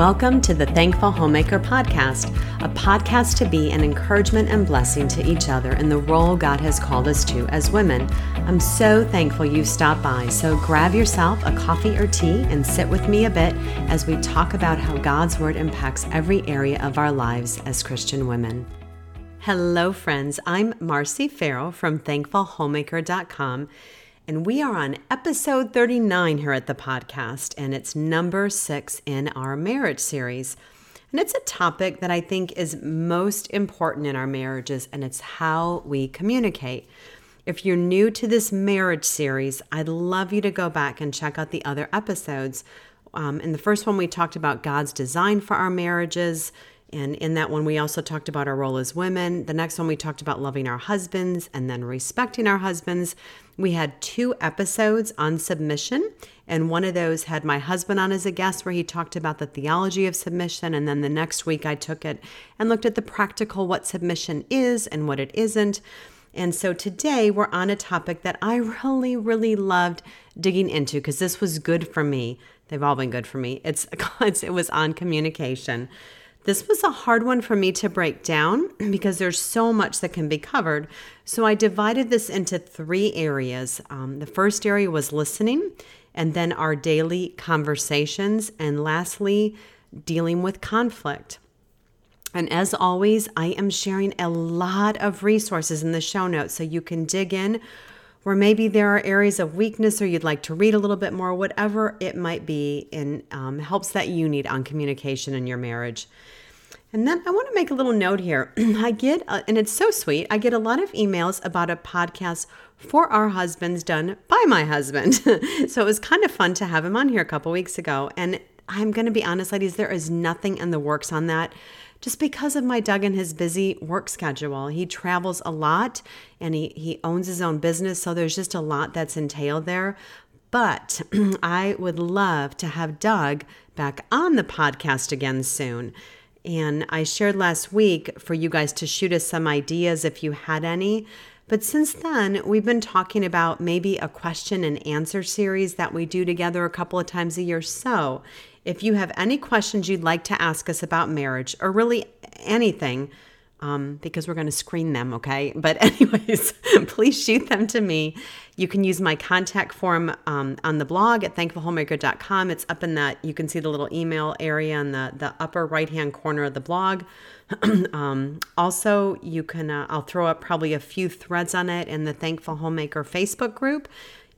Welcome to the Thankful Homemaker Podcast, a podcast to be an encouragement and blessing to each other in the role God has called us to as women. I'm so thankful you stopped by, so grab yourself a coffee or tea and sit with me a bit as we talk about how God's Word impacts every area of our lives as Christian women. Hello, friends. I'm Marcy Farrell from ThankfulHomemaker.com and we are on episode 39 here at the podcast, and it's number six in our marriage series. And it's a topic that I think is most important in our marriages, and it's how we communicate. If you're new to this marriage series, I'd love you to go back and check out the other episodes. Um, in the first one, we talked about God's design for our marriages. And in that one, we also talked about our role as women. The next one, we talked about loving our husbands and then respecting our husbands. We had two episodes on submission, and one of those had my husband on as a guest where he talked about the theology of submission. And then the next week, I took it and looked at the practical what submission is and what it isn't. And so today we're on a topic that I really, really loved digging into because this was good for me. They've all been good for me. It's, it was on communication. This was a hard one for me to break down because there's so much that can be covered. So I divided this into three areas. Um, the first area was listening, and then our daily conversations, and lastly, dealing with conflict. And as always, I am sharing a lot of resources in the show notes so you can dig in where maybe there are areas of weakness or you'd like to read a little bit more, whatever it might be, and um, helps that you need on communication in your marriage. And then I want to make a little note here. I get, uh, and it's so sweet, I get a lot of emails about a podcast for our husbands done by my husband. so it was kind of fun to have him on here a couple weeks ago. And I'm going to be honest, ladies, there is nothing in the works on that just because of my Doug and his busy work schedule. He travels a lot and he, he owns his own business. So there's just a lot that's entailed there. But I would love to have Doug back on the podcast again soon. And I shared last week for you guys to shoot us some ideas if you had any. But since then, we've been talking about maybe a question and answer series that we do together a couple of times a year. So if you have any questions you'd like to ask us about marriage or really anything, um, because we're going to screen them, okay? But, anyways, please shoot them to me. You can use my contact form um, on the blog at thankfulhomemaker.com. It's up in that, you can see the little email area in the, the upper right hand corner of the blog. um, also, you can, uh, I'll throw up probably a few threads on it in the Thankful Homemaker Facebook group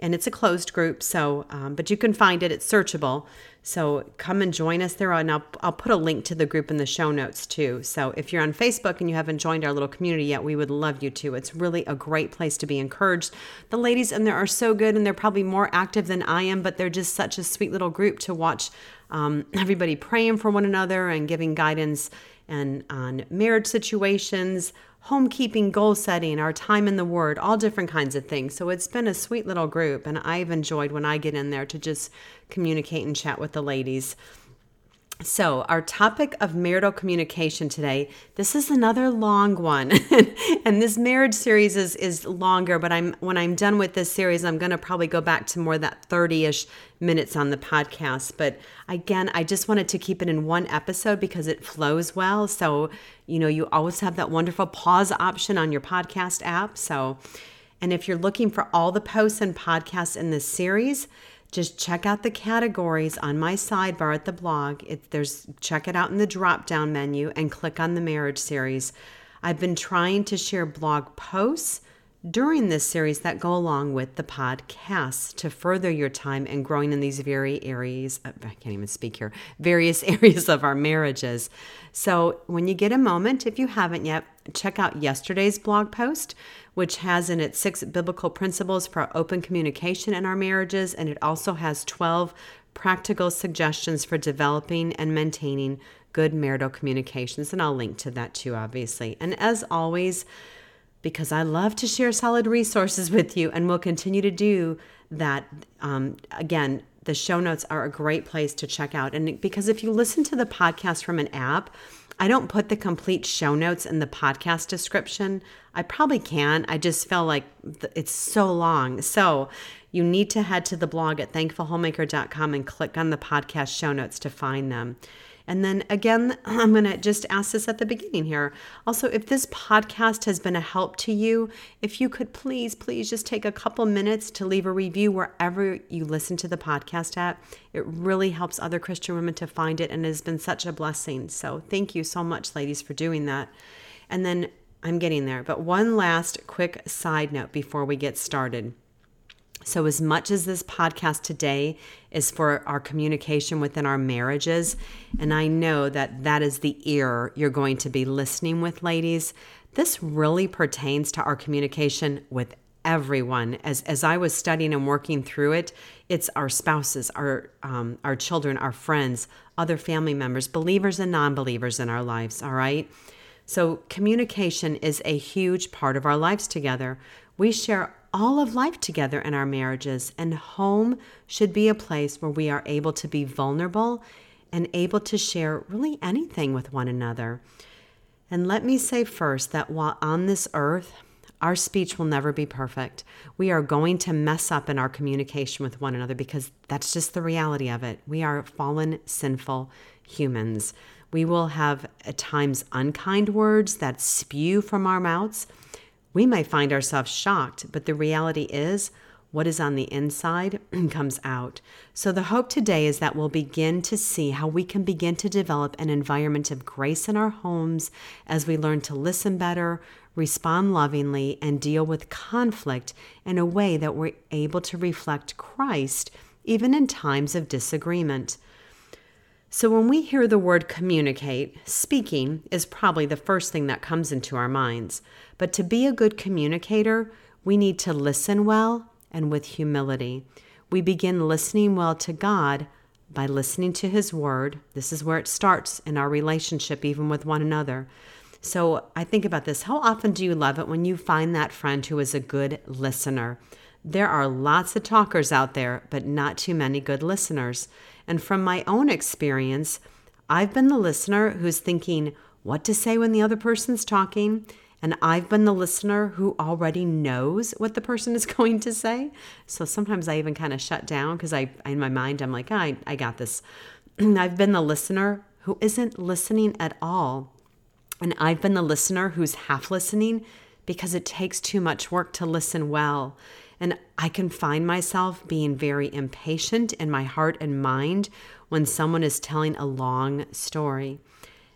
and it's a closed group. So, um, but you can find it. It's searchable. So come and join us there, and I'll I'll put a link to the group in the show notes too. So if you're on Facebook and you haven't joined our little community yet, we would love you to. It's really a great place to be encouraged. The ladies in there are so good, and they're probably more active than I am, but they're just such a sweet little group to watch. Um, everybody praying for one another and giving guidance and on marriage situations homekeeping, goal setting, our time in the Word, all different kinds of things. So it's been a sweet little group, and I've enjoyed when I get in there to just communicate and chat with the ladies. So, our topic of marital communication today, this is another long one. and this marriage series is is longer, but I'm when I'm done with this series, I'm going to probably go back to more that 30ish minutes on the podcast, but again, I just wanted to keep it in one episode because it flows well. So, you know, you always have that wonderful pause option on your podcast app. So, and if you're looking for all the posts and podcasts in this series, just check out the categories on my sidebar at the blog. It, there's check it out in the drop down menu and click on the marriage series. I've been trying to share blog posts during this series that go along with the podcast to further your time and growing in these very areas. Uh, I can't even speak here, various areas of our marriages. So, when you get a moment, if you haven't yet, check out yesterday's blog post, which has in it six biblical principles for open communication in our marriages, and it also has 12 practical suggestions for developing and maintaining good marital communications. And I'll link to that too, obviously. And as always, because I love to share solid resources with you and will continue to do that. Um, again, the show notes are a great place to check out. And because if you listen to the podcast from an app, I don't put the complete show notes in the podcast description. I probably can. I just feel like it's so long. So you need to head to the blog at thankfulhomemaker.com and click on the podcast show notes to find them. And then again, I'm going to just ask this at the beginning here. Also, if this podcast has been a help to you, if you could please, please just take a couple minutes to leave a review wherever you listen to the podcast at. It really helps other Christian women to find it and it has been such a blessing. So thank you so much, ladies, for doing that. And then I'm getting there. But one last quick side note before we get started. So, as much as this podcast today is for our communication within our marriages, and I know that that is the ear you're going to be listening with, ladies, this really pertains to our communication with everyone. As, as I was studying and working through it, it's our spouses, our, um, our children, our friends, other family members, believers and non believers in our lives, all right? So, communication is a huge part of our lives together. We share all of life together in our marriages, and home should be a place where we are able to be vulnerable and able to share really anything with one another. And let me say first that while on this earth, our speech will never be perfect. We are going to mess up in our communication with one another because that's just the reality of it. We are fallen, sinful humans. We will have at times unkind words that spew from our mouths we may find ourselves shocked, but the reality is what is on the inside comes out. So, the hope today is that we'll begin to see how we can begin to develop an environment of grace in our homes as we learn to listen better, respond lovingly, and deal with conflict in a way that we're able to reflect Christ even in times of disagreement. So, when we hear the word communicate, speaking is probably the first thing that comes into our minds. But to be a good communicator, we need to listen well and with humility. We begin listening well to God by listening to His Word. This is where it starts in our relationship, even with one another. So, I think about this. How often do you love it when you find that friend who is a good listener? There are lots of talkers out there, but not too many good listeners. And from my own experience, I've been the listener who's thinking what to say when the other person's talking. And I've been the listener who already knows what the person is going to say. So sometimes I even kind of shut down because I, in my mind, I'm like, I, I got this. I've been the listener who isn't listening at all. And I've been the listener who's half listening because it takes too much work to listen well. And I can find myself being very impatient in my heart and mind when someone is telling a long story.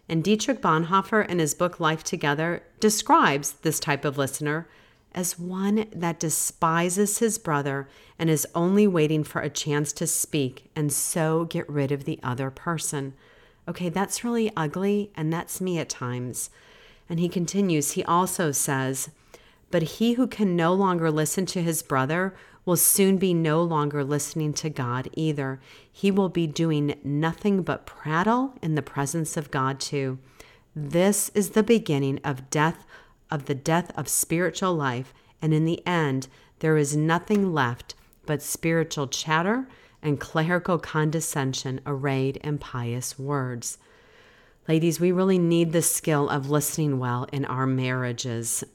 And Dietrich Bonhoeffer, in his book Life Together, describes this type of listener as one that despises his brother and is only waiting for a chance to speak and so get rid of the other person. Okay, that's really ugly, and that's me at times. And he continues, he also says, but he who can no longer listen to his brother will soon be no longer listening to God either. He will be doing nothing but prattle in the presence of God too. This is the beginning of death of the death of spiritual life, and in the end there is nothing left but spiritual chatter and clerical condescension arrayed in pious words. Ladies, we really need the skill of listening well in our marriages.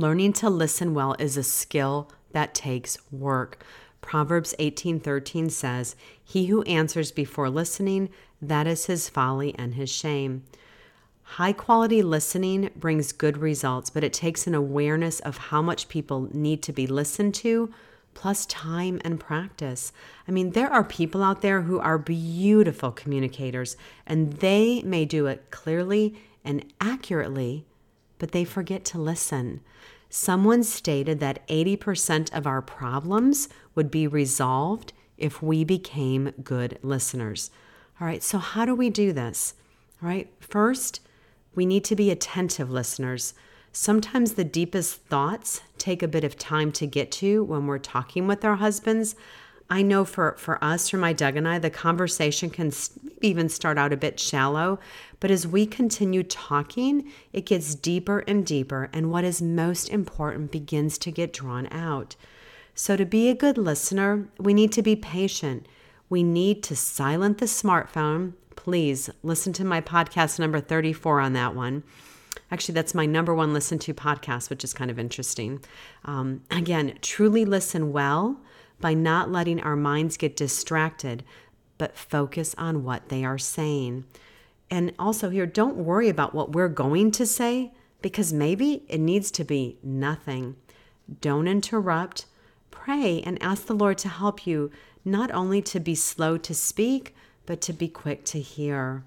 Learning to listen well is a skill that takes work. Proverbs 18:13 says, "He who answers before listening, that is his folly and his shame." High quality listening brings good results, but it takes an awareness of how much people need to be listened to, plus time and practice. I mean, there are people out there who are beautiful communicators, and they may do it clearly and accurately, but they forget to listen. Someone stated that 80% of our problems would be resolved if we became good listeners. All right, so how do we do this? All right, first, we need to be attentive listeners. Sometimes the deepest thoughts take a bit of time to get to when we're talking with our husbands. I know for, for us, for my Doug and I, the conversation can even start out a bit shallow, but as we continue talking, it gets deeper and deeper, and what is most important begins to get drawn out. So, to be a good listener, we need to be patient. We need to silence the smartphone. Please listen to my podcast number 34 on that one. Actually, that's my number one listen to podcast, which is kind of interesting. Um, again, truly listen well by not letting our minds get distracted but focus on what they are saying. And also, here, don't worry about what we're going to say because maybe it needs to be nothing. Don't interrupt. Pray and ask the Lord to help you not only to be slow to speak, but to be quick to hear.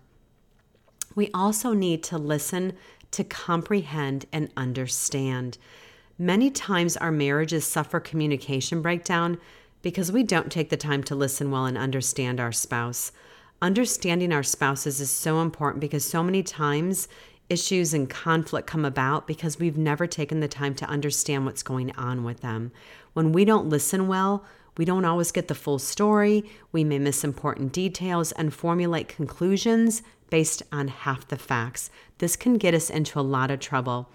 We also need to listen to comprehend and understand. Many times our marriages suffer communication breakdown because we don't take the time to listen well and understand our spouse. Understanding our spouses is so important because so many times issues and conflict come about because we've never taken the time to understand what's going on with them. When we don't listen well, we don't always get the full story. We may miss important details and formulate conclusions based on half the facts. This can get us into a lot of trouble.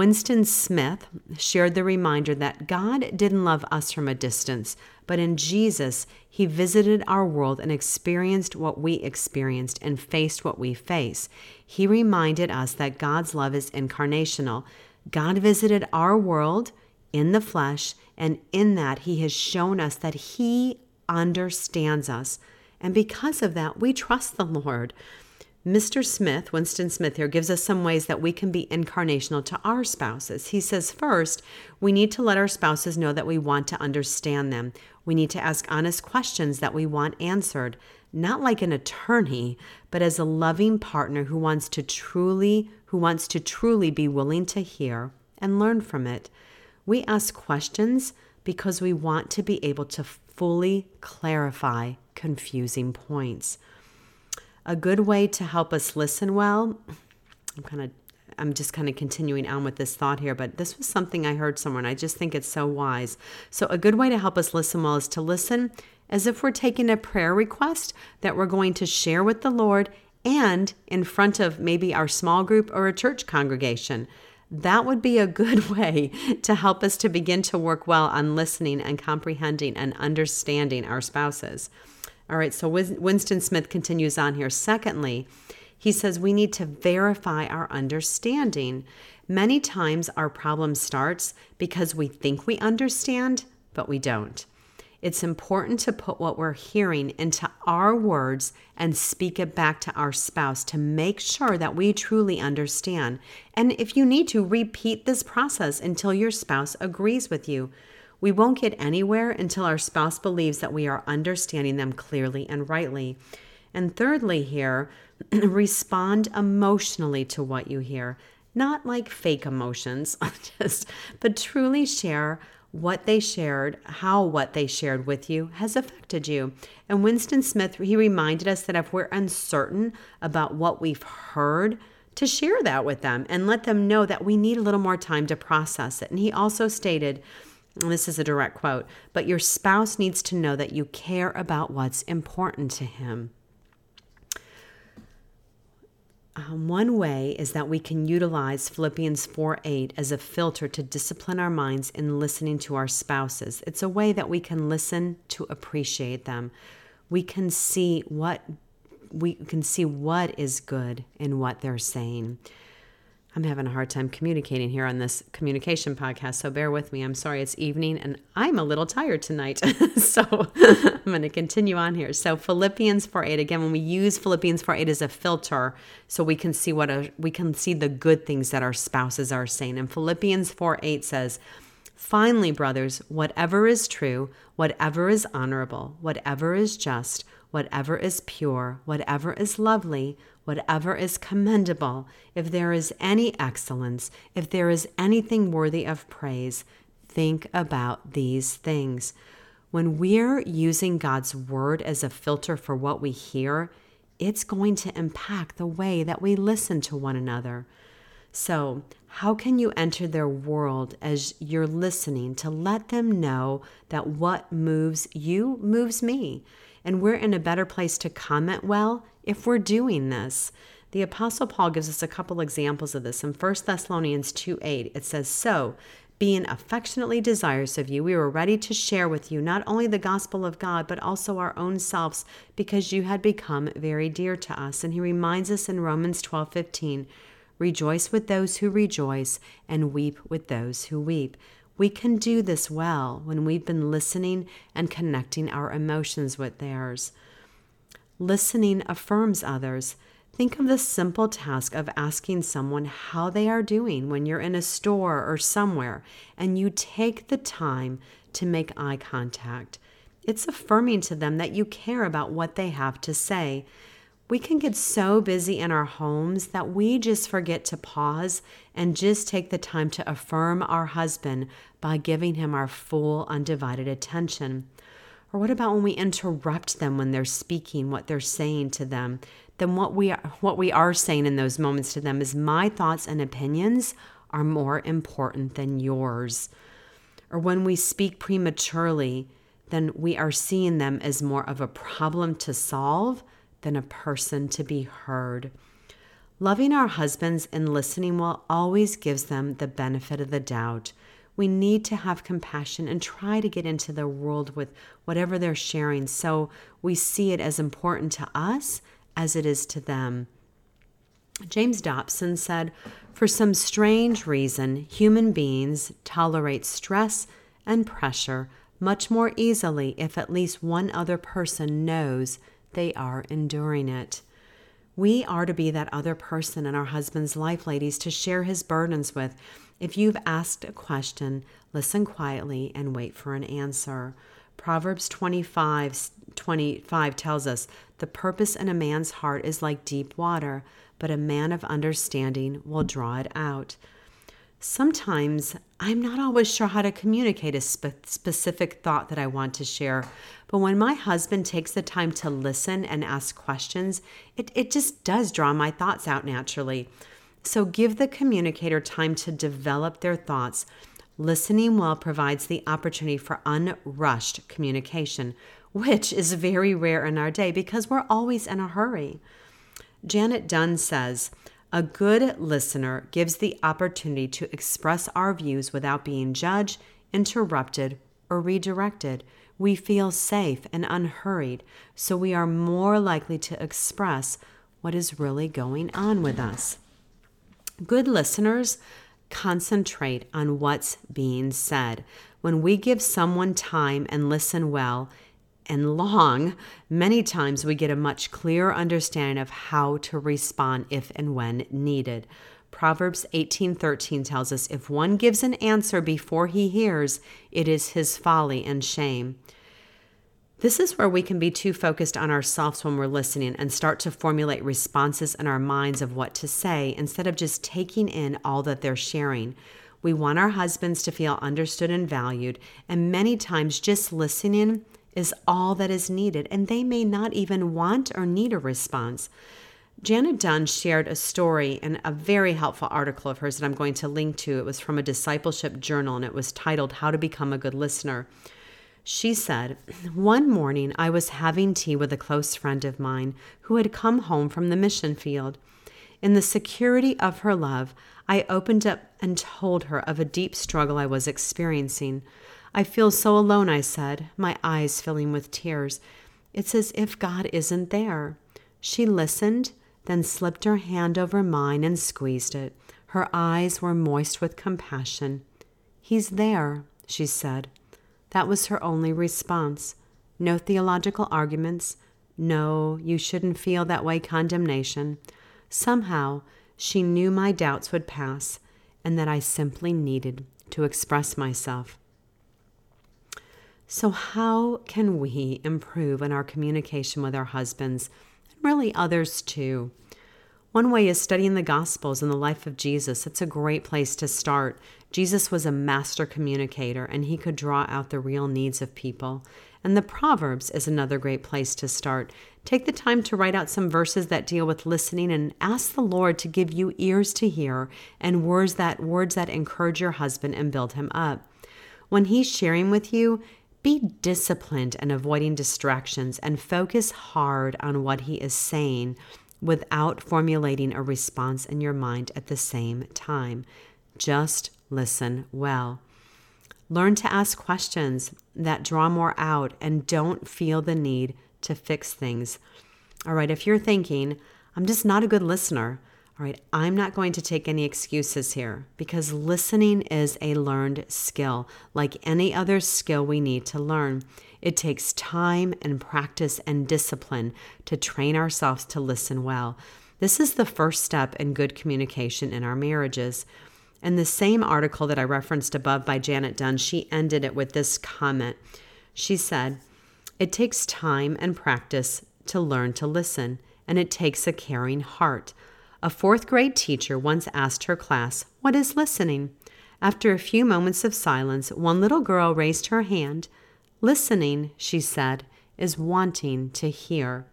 Winston Smith shared the reminder that God didn't love us from a distance, but in Jesus, He visited our world and experienced what we experienced and faced what we face. He reminded us that God's love is incarnational. God visited our world in the flesh, and in that, He has shown us that He understands us. And because of that, we trust the Lord. Mr. Smith, Winston Smith here, gives us some ways that we can be incarnational to our spouses. He says, first, we need to let our spouses know that we want to understand them. We need to ask honest questions that we want answered, not like an attorney, but as a loving partner who wants to truly, who wants to truly be willing to hear and learn from it. We ask questions because we want to be able to fully clarify confusing points. A good way to help us listen well, I'm kind of I'm just kind of continuing on with this thought here, but this was something I heard somewhere, and I just think it's so wise. So, a good way to help us listen well is to listen as if we're taking a prayer request that we're going to share with the Lord and in front of maybe our small group or a church congregation. That would be a good way to help us to begin to work well on listening and comprehending and understanding our spouses. All right, so Winston Smith continues on here. Secondly, he says we need to verify our understanding. Many times our problem starts because we think we understand, but we don't. It's important to put what we're hearing into our words and speak it back to our spouse to make sure that we truly understand. And if you need to, repeat this process until your spouse agrees with you. We won't get anywhere until our spouse believes that we are understanding them clearly and rightly. And thirdly, here, respond emotionally to what you hear, not like fake emotions, just but truly share what they shared, how what they shared with you has affected you. And Winston Smith, he reminded us that if we're uncertain about what we've heard, to share that with them and let them know that we need a little more time to process it. And he also stated, and this is a direct quote, but your spouse needs to know that you care about what's important to him. Um, one way is that we can utilize Philippians 4 8 as a filter to discipline our minds in listening to our spouses. It's a way that we can listen to appreciate them. We can see what we can see what is good in what they're saying. I'm having a hard time communicating here on this communication podcast, so bear with me. I'm sorry it's evening and I'm a little tired tonight. so I'm going to continue on here. So Philippians 4:8 again when we use Philippians 4:8 as a filter so we can see what a, we can see the good things that our spouses are saying. And Philippians 4:8 says, "Finally, brothers, whatever is true, whatever is honorable, whatever is just, whatever is pure, whatever is lovely, whatever is commendable, if there is any excellence, if there is anything worthy of praise, think about these things. When we're using God's word as a filter for what we hear, it's going to impact the way that we listen to one another. So, how can you enter their world as you're listening to let them know that what moves you moves me? And we're in a better place to comment well if we're doing this. The Apostle Paul gives us a couple examples of this. In 1 Thessalonians 2 8, it says, So, being affectionately desirous of you, we were ready to share with you not only the gospel of God, but also our own selves, because you had become very dear to us. And he reminds us in Romans 12 15, Rejoice with those who rejoice, and weep with those who weep. We can do this well when we've been listening and connecting our emotions with theirs. Listening affirms others. Think of the simple task of asking someone how they are doing when you're in a store or somewhere and you take the time to make eye contact. It's affirming to them that you care about what they have to say. We can get so busy in our homes that we just forget to pause and just take the time to affirm our husband by giving him our full, undivided attention. Or what about when we interrupt them when they're speaking, what they're saying to them? Then what we are, what we are saying in those moments to them is my thoughts and opinions are more important than yours. Or when we speak prematurely, then we are seeing them as more of a problem to solve than a person to be heard. Loving our husbands and listening well always gives them the benefit of the doubt. We need to have compassion and try to get into their world with whatever they're sharing so we see it as important to us as it is to them. James Dobson said, For some strange reason, human beings tolerate stress and pressure much more easily if at least one other person knows they are enduring it. We are to be that other person in our husband's life, ladies, to share his burdens with. If you've asked a question, listen quietly and wait for an answer. Proverbs 25, 25 tells us the purpose in a man's heart is like deep water, but a man of understanding will draw it out. Sometimes I'm not always sure how to communicate a spe- specific thought that I want to share, but when my husband takes the time to listen and ask questions, it, it just does draw my thoughts out naturally. So give the communicator time to develop their thoughts. Listening well provides the opportunity for unrushed communication, which is very rare in our day because we're always in a hurry. Janet Dunn says, a good listener gives the opportunity to express our views without being judged, interrupted, or redirected. We feel safe and unhurried, so we are more likely to express what is really going on with us. Good listeners concentrate on what's being said. When we give someone time and listen well, and long, many times we get a much clearer understanding of how to respond if and when needed. Proverbs 18:13 tells us if one gives an answer before he hears, it is his folly and shame. This is where we can be too focused on ourselves when we're listening and start to formulate responses in our minds of what to say instead of just taking in all that they're sharing. We want our husbands to feel understood and valued, and many times just listening is all that is needed, and they may not even want or need a response. Janet Dunn shared a story in a very helpful article of hers that I'm going to link to. It was from a discipleship journal and it was titled How to Become a Good Listener. She said, One morning I was having tea with a close friend of mine who had come home from the mission field. In the security of her love, I opened up and told her of a deep struggle I was experiencing. I feel so alone, I said, my eyes filling with tears. It's as if God isn't there. She listened, then slipped her hand over mine and squeezed it. Her eyes were moist with compassion. He's there, she said. That was her only response. No theological arguments. No, you shouldn't feel that way condemnation. Somehow, she knew my doubts would pass and that I simply needed to express myself. So, how can we improve in our communication with our husbands and really others too? One way is studying the Gospels and the life of Jesus. It's a great place to start. Jesus was a master communicator and he could draw out the real needs of people. And the Proverbs is another great place to start. Take the time to write out some verses that deal with listening and ask the Lord to give you ears to hear and words that words that encourage your husband and build him up. When he's sharing with you, be disciplined and avoiding distractions and focus hard on what he is saying without formulating a response in your mind at the same time. Just listen well. Learn to ask questions that draw more out and don't feel the need to fix things. All right, if you're thinking, I'm just not a good listener, all right, I'm not going to take any excuses here because listening is a learned skill, like any other skill we need to learn. It takes time and practice and discipline to train ourselves to listen well. This is the first step in good communication in our marriages. In the same article that I referenced above by Janet Dunn, she ended it with this comment. She said, It takes time and practice to learn to listen, and it takes a caring heart. A fourth grade teacher once asked her class, What is listening? After a few moments of silence, one little girl raised her hand. Listening, she said, is wanting to hear.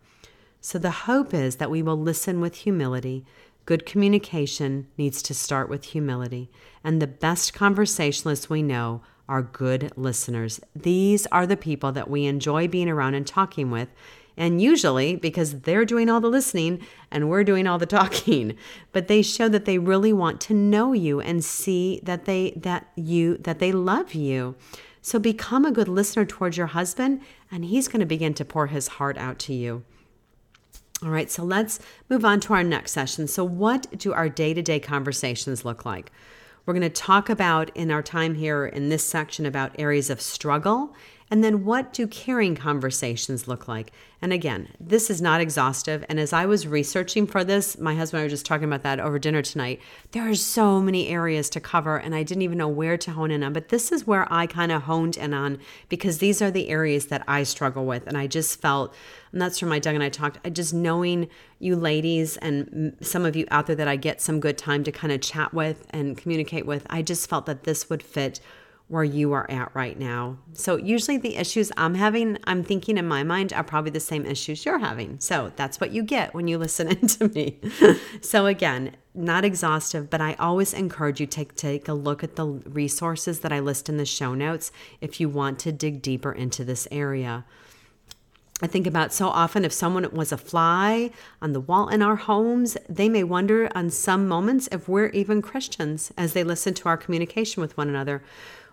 So the hope is that we will listen with humility. Good communication needs to start with humility. And the best conversationalists we know are good listeners. These are the people that we enjoy being around and talking with and usually because they're doing all the listening and we're doing all the talking but they show that they really want to know you and see that they that you that they love you so become a good listener towards your husband and he's going to begin to pour his heart out to you all right so let's move on to our next session. So what do our day-to-day conversations look like? We're going to talk about in our time here in this section about areas of struggle and then what do caring conversations look like? And again, this is not exhaustive. And as I was researching for this, my husband and I were just talking about that over dinner tonight. There are so many areas to cover, and I didn't even know where to hone in on. But this is where I kind of honed in on because these are the areas that I struggle with. And I just felt, and that's from my Doug and I talked, I just knowing you ladies and some of you out there that I get some good time to kind of chat with and communicate with, I just felt that this would fit where you are at right now. So, usually the issues I'm having, I'm thinking in my mind are probably the same issues you're having. So, that's what you get when you listen in to me. so, again, not exhaustive, but I always encourage you to take, take a look at the resources that I list in the show notes if you want to dig deeper into this area. I think about so often if someone was a fly on the wall in our homes, they may wonder on some moments if we're even Christians as they listen to our communication with one another.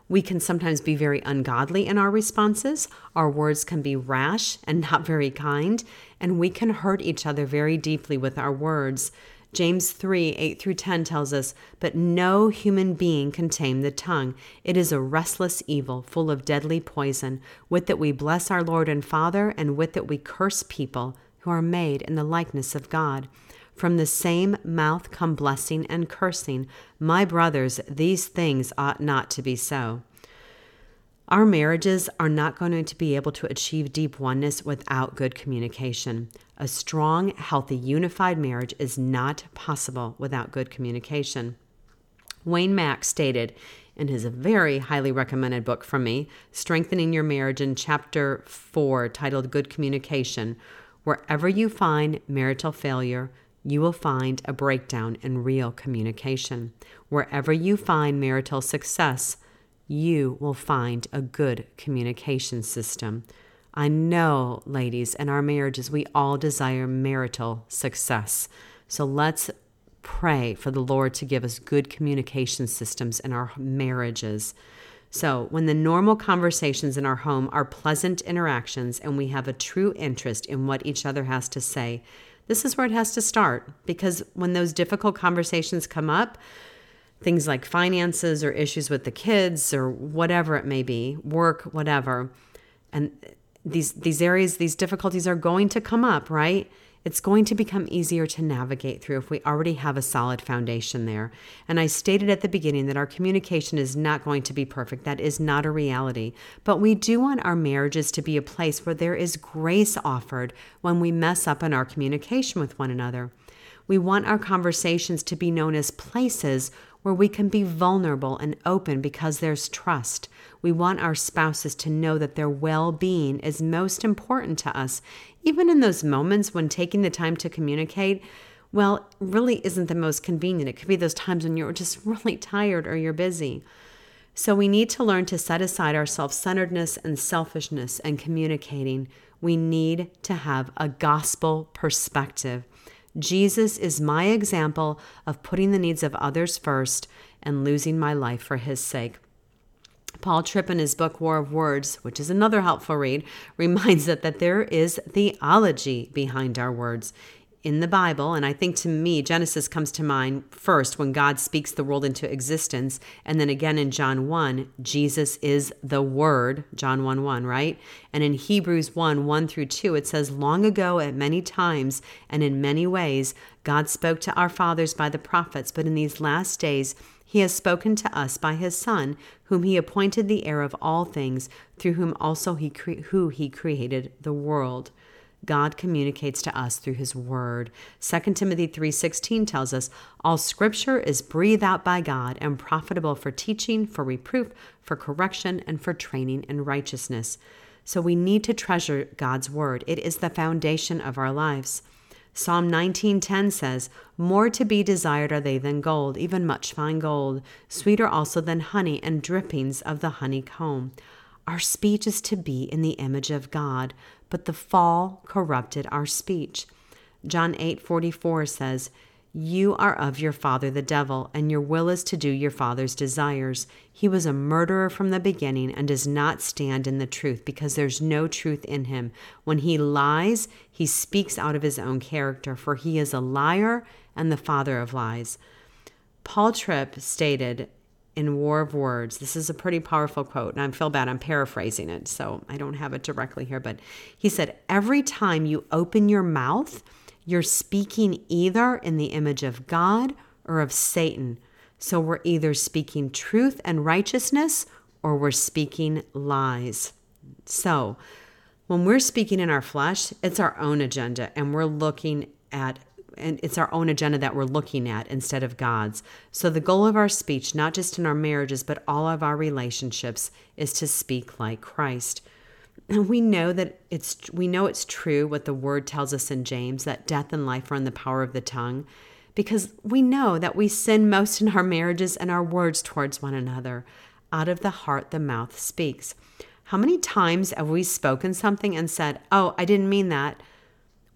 We can sometimes be very ungodly in our responses. Our words can be rash and not very kind, and we can hurt each other very deeply with our words. James 3 8 through 10 tells us, But no human being can tame the tongue. It is a restless evil, full of deadly poison. With it we bless our Lord and Father, and with it we curse people who are made in the likeness of God. From the same mouth come blessing and cursing. My brothers, these things ought not to be so. Our marriages are not going to be able to achieve deep oneness without good communication. A strong, healthy, unified marriage is not possible without good communication. Wayne Mack stated in his very highly recommended book from me, Strengthening Your Marriage, in chapter 4, titled Good Communication Wherever you find marital failure, you will find a breakdown in real communication. Wherever you find marital success, you will find a good communication system. I know, ladies, in our marriages, we all desire marital success. So let's pray for the Lord to give us good communication systems in our marriages. So, when the normal conversations in our home are pleasant interactions and we have a true interest in what each other has to say, this is where it has to start because when those difficult conversations come up, things like finances or issues with the kids or whatever it may be, work, whatever, and these these areas, these difficulties are going to come up, right? It's going to become easier to navigate through if we already have a solid foundation there. And I stated at the beginning that our communication is not going to be perfect. That is not a reality. But we do want our marriages to be a place where there is grace offered when we mess up in our communication with one another. We want our conversations to be known as places where we can be vulnerable and open because there's trust. We want our spouses to know that their well being is most important to us, even in those moments when taking the time to communicate, well, really isn't the most convenient. It could be those times when you're just really tired or you're busy. So we need to learn to set aside our self centeredness and selfishness and communicating. We need to have a gospel perspective. Jesus is my example of putting the needs of others first and losing my life for his sake. Paul Tripp, in his book War of Words, which is another helpful read, reminds us that there is theology behind our words. in the Bible, and I think to me, Genesis comes to mind first when God speaks the world into existence. And then again in John 1, Jesus is the Word, John 1 1, right? And in Hebrews 1 1 through 2, it says, Long ago, at many times and in many ways, God spoke to our fathers by the prophets, but in these last days, he has spoken to us by his Son, whom he appointed the heir of all things, through whom also he cre- who he created the world. God communicates to us through his word. 2 Timothy 3:16 tells us, "All scripture is breathed out by God and profitable for teaching, for reproof, for correction, and for training in righteousness." So we need to treasure God's word. It is the foundation of our lives. Psalm 19:10 says, "More to be desired are they than gold, even much fine gold, sweeter also than honey and drippings of the honeycomb." Our speech is to be in the image of God, but the fall corrupted our speech. John 8:44 says, "You are of your father the devil, and your will is to do your father's desires. He was a murderer from the beginning and does not stand in the truth because there's no truth in him. When he lies, he speaks out of his own character, for he is a liar and the father of lies." Paul Tripp stated in War of Words. This is a pretty powerful quote, and I feel bad I'm paraphrasing it, so I don't have it directly here. But he said, Every time you open your mouth, you're speaking either in the image of God or of Satan. So we're either speaking truth and righteousness or we're speaking lies. So when we're speaking in our flesh, it's our own agenda, and we're looking at and it's our own agenda that we're looking at instead of God's. So the goal of our speech, not just in our marriages, but all of our relationships, is to speak like Christ. And we know that it's we know it's true what the word tells us in James that death and life are in the power of the tongue because we know that we sin most in our marriages and our words towards one another. Out of the heart the mouth speaks. How many times have we spoken something and said, "Oh, I didn't mean that."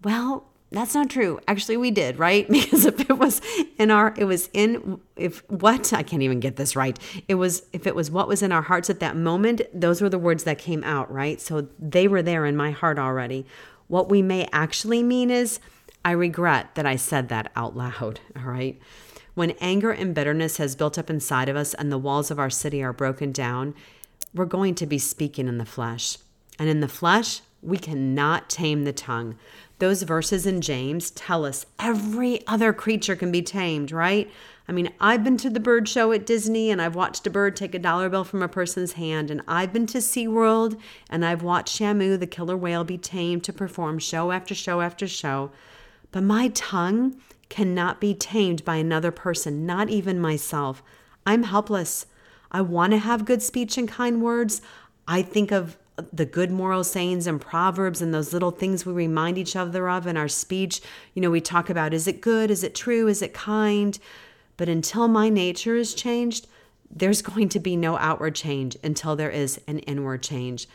Well, that's not true. Actually, we did, right? Because if it was in our, it was in, if what, I can't even get this right. It was, if it was what was in our hearts at that moment, those were the words that came out, right? So they were there in my heart already. What we may actually mean is, I regret that I said that out loud, all right? When anger and bitterness has built up inside of us and the walls of our city are broken down, we're going to be speaking in the flesh. And in the flesh, we cannot tame the tongue. Those verses in James tell us every other creature can be tamed, right? I mean, I've been to the bird show at Disney and I've watched a bird take a dollar bill from a person's hand, and I've been to SeaWorld and I've watched Shamu, the killer whale, be tamed to perform show after show after show. But my tongue cannot be tamed by another person, not even myself. I'm helpless. I want to have good speech and kind words. I think of the good moral sayings and proverbs and those little things we remind each other of in our speech. You know, we talk about is it good? Is it true? Is it kind? But until my nature is changed, there's going to be no outward change until there is an inward change.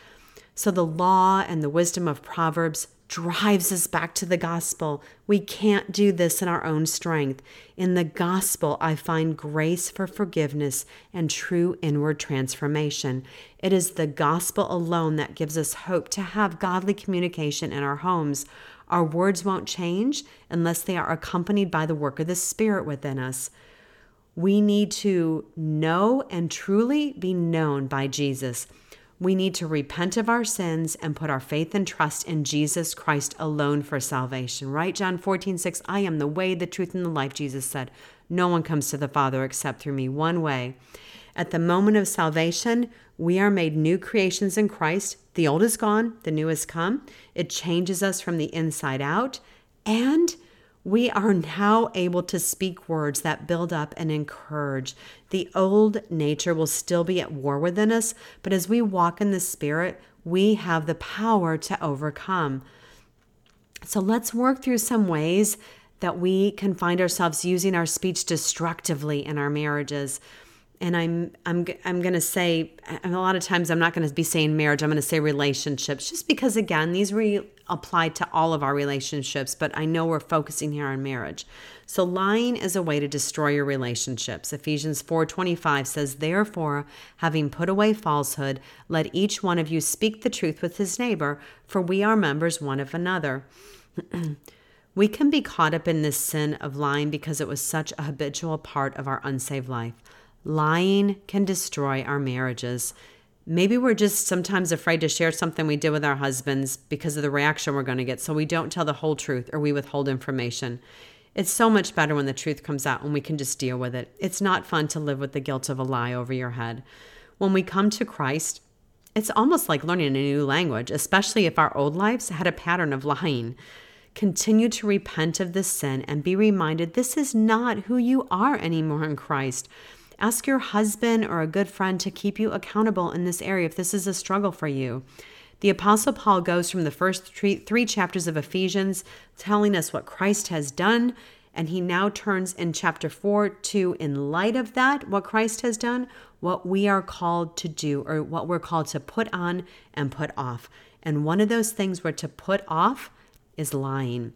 So the law and the wisdom of Proverbs drives us back to the gospel. We can't do this in our own strength. In the gospel, I find grace for forgiveness and true inward transformation. It is the gospel alone that gives us hope to have godly communication in our homes. Our words won't change unless they are accompanied by the work of the Spirit within us. We need to know and truly be known by Jesus. We need to repent of our sins and put our faith and trust in Jesus Christ alone for salvation. Right? John 14, 6, I am the way, the truth, and the life, Jesus said. No one comes to the Father except through me, one way. At the moment of salvation, we are made new creations in Christ. The old is gone, the new has come. It changes us from the inside out. And we are now able to speak words that build up and encourage. The old nature will still be at war within us, but as we walk in the Spirit, we have the power to overcome. So let's work through some ways that we can find ourselves using our speech destructively in our marriages and I'm I'm I'm going to say a lot of times I'm not going to be saying marriage I'm going to say relationships just because again these re apply to all of our relationships but I know we're focusing here on marriage. So lying is a way to destroy your relationships. Ephesians 4:25 says therefore having put away falsehood let each one of you speak the truth with his neighbor for we are members one of another. We can be caught up in this sin of lying because it was such a habitual part of our unsaved life. Lying can destroy our marriages. Maybe we're just sometimes afraid to share something we did with our husbands because of the reaction we're going to get, so we don't tell the whole truth or we withhold information. It's so much better when the truth comes out and we can just deal with it. It's not fun to live with the guilt of a lie over your head. When we come to Christ, it's almost like learning a new language, especially if our old lives had a pattern of lying. Continue to repent of this sin and be reminded this is not who you are anymore in Christ. Ask your husband or a good friend to keep you accountable in this area if this is a struggle for you. The Apostle Paul goes from the first three, three, chapters of Ephesians telling us what Christ has done, and he now turns in chapter 4 to, in light of that, what Christ has done, what we are called to do, or what we're called to put on and put off. And one of those things we're to put off is lying.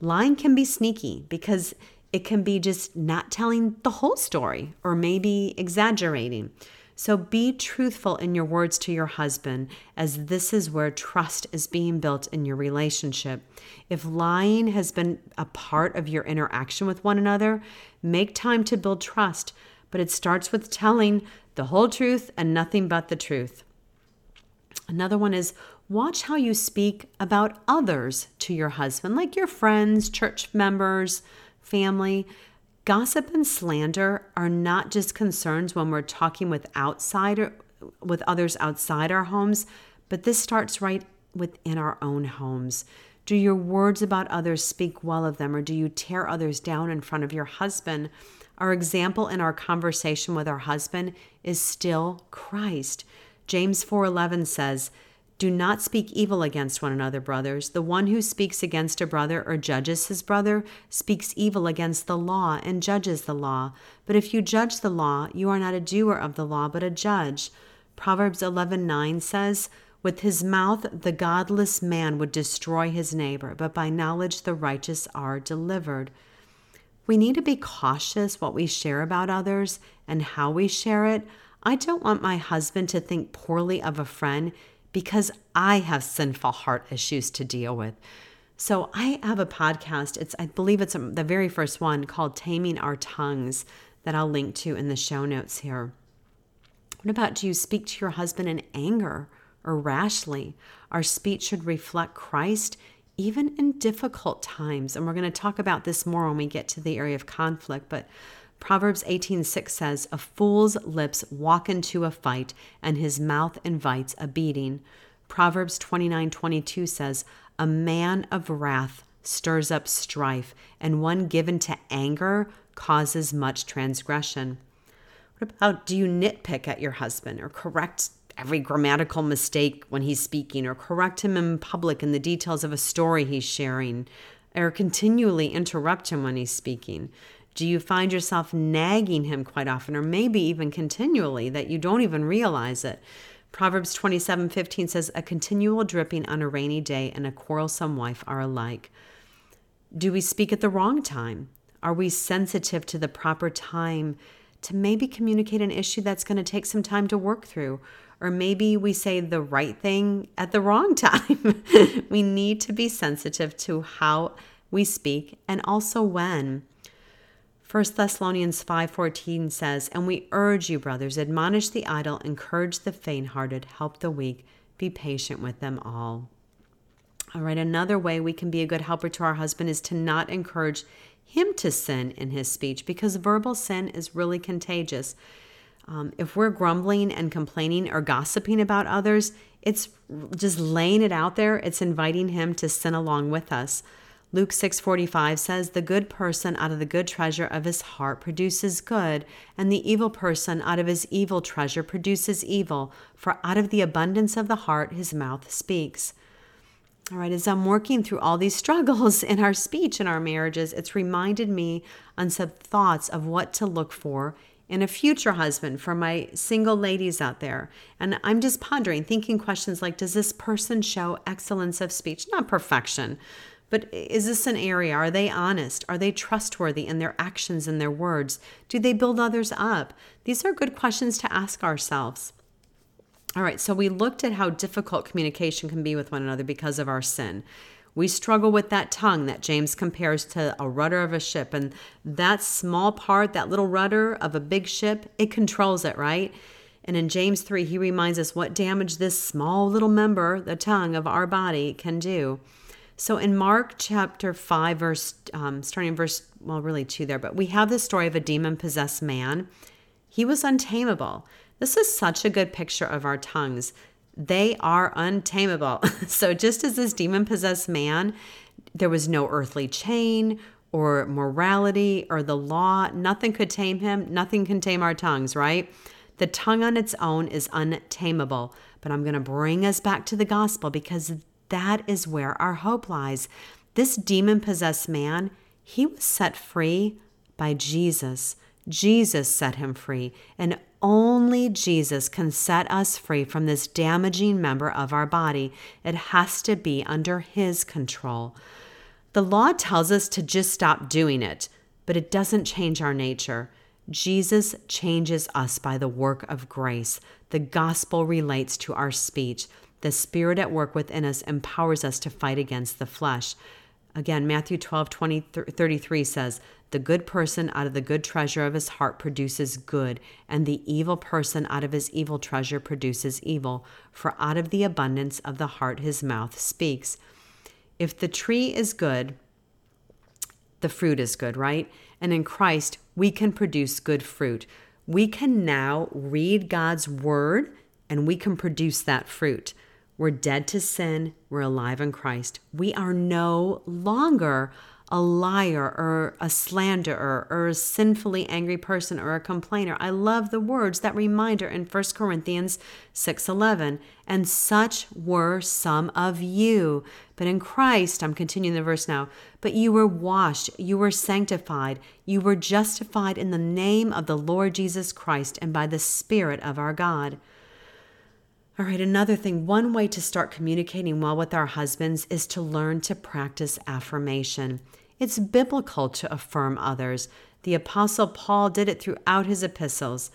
Lying can be sneaky because it can be just not telling the whole story or maybe exaggerating. So be truthful in your words to your husband, as this is where trust is being built in your relationship. If lying has been a part of your interaction with one another, make time to build trust, but it starts with telling the whole truth and nothing but the truth. Another one is watch how you speak about others to your husband, like your friends, church members, family. Gossip and slander are not just concerns when we're talking with outsider with others outside our homes, but this starts right within our own homes. Do your words about others speak well of them or do you tear others down in front of your husband? Our example in our conversation with our husband is still Christ. James 4:11 says, "Do not speak evil against one another, brothers. The one who speaks against a brother or judges his brother speaks evil against the law and judges the law. But if you judge the law, you are not a doer of the law, but a judge." Proverbs 11:9 says, with his mouth, the godless man would destroy his neighbor, but by knowledge the righteous are delivered. We need to be cautious what we share about others and how we share it. I don't want my husband to think poorly of a friend because I have sinful heart issues to deal with. So I have a podcast. It's I believe it's um, the very first one called Taming Our Tongues that I'll link to in the show notes here. What about do you speak to your husband in anger or rashly? Our speech should reflect Christ even in difficult times. And we're going to talk about this more when we get to the area of conflict, but Proverbs 18:6 says, "A fool's lips walk into a fight, and his mouth invites a beating." Proverbs 29:22 says, "A man of wrath stirs up strife, and one given to anger causes much transgression." What about do you nitpick at your husband or correct every grammatical mistake when he's speaking or correct him in public in the details of a story he's sharing or continually interrupt him when he's speaking? Do you find yourself nagging him quite often, or maybe even continually, that you don't even realize it? Proverbs 27 15 says, A continual dripping on a rainy day and a quarrelsome wife are alike. Do we speak at the wrong time? Are we sensitive to the proper time to maybe communicate an issue that's going to take some time to work through? Or maybe we say the right thing at the wrong time. we need to be sensitive to how we speak and also when. 1 Thessalonians 5:14 says, "And we urge you, brothers, admonish the idle, encourage the faint-hearted, help the weak, be patient with them all." All right, another way we can be a good helper to our husband is to not encourage him to sin in his speech because verbal sin is really contagious. Um, if we're grumbling and complaining or gossiping about others, it's just laying it out there. It's inviting him to sin along with us. Luke 6:45 says the good person out of the good treasure of his heart produces good and the evil person out of his evil treasure produces evil for out of the abundance of the heart his mouth speaks. All right, as I'm working through all these struggles in our speech in our marriages, it's reminded me on some thoughts of what to look for in a future husband for my single ladies out there. And I'm just pondering, thinking questions like Does this person show excellence of speech? Not perfection, but is this an area? Are they honest? Are they trustworthy in their actions and their words? Do they build others up? These are good questions to ask ourselves. All right, so we looked at how difficult communication can be with one another because of our sin. We struggle with that tongue that James compares to a rudder of a ship. And that small part, that little rudder of a big ship, it controls it, right? And in James 3, he reminds us what damage this small little member, the tongue of our body, can do. So in Mark chapter 5, verse, um, starting verse, well, really two there, but we have the story of a demon possessed man. He was untamable. This is such a good picture of our tongues. They are untamable. so just as this demon possessed man, there was no earthly chain or morality or the law, nothing could tame him. Nothing can tame our tongues, right? The tongue on its own is untamable. But I'm going to bring us back to the gospel because that is where our hope lies. This demon possessed man, he was set free by Jesus. Jesus set him free, and only Jesus can set us free from this damaging member of our body. It has to be under his control. The law tells us to just stop doing it, but it doesn't change our nature. Jesus changes us by the work of grace. The gospel relates to our speech. The spirit at work within us empowers us to fight against the flesh. Again, Matthew 12, 20, 33 says, The good person out of the good treasure of his heart produces good, and the evil person out of his evil treasure produces evil. For out of the abundance of the heart his mouth speaks. If the tree is good, the fruit is good, right? And in Christ, we can produce good fruit. We can now read God's word and we can produce that fruit. We're dead to sin, we're alive in Christ. We are no longer a liar or a slanderer or a sinfully angry person or a complainer. I love the words that reminder in 1 Corinthians 6:11, and such were some of you. But in Christ, I'm continuing the verse now, but you were washed, you were sanctified, you were justified in the name of the Lord Jesus Christ and by the Spirit of our God. All right, another thing, one way to start communicating well with our husbands is to learn to practice affirmation. It's biblical to affirm others. The Apostle Paul did it throughout his epistles.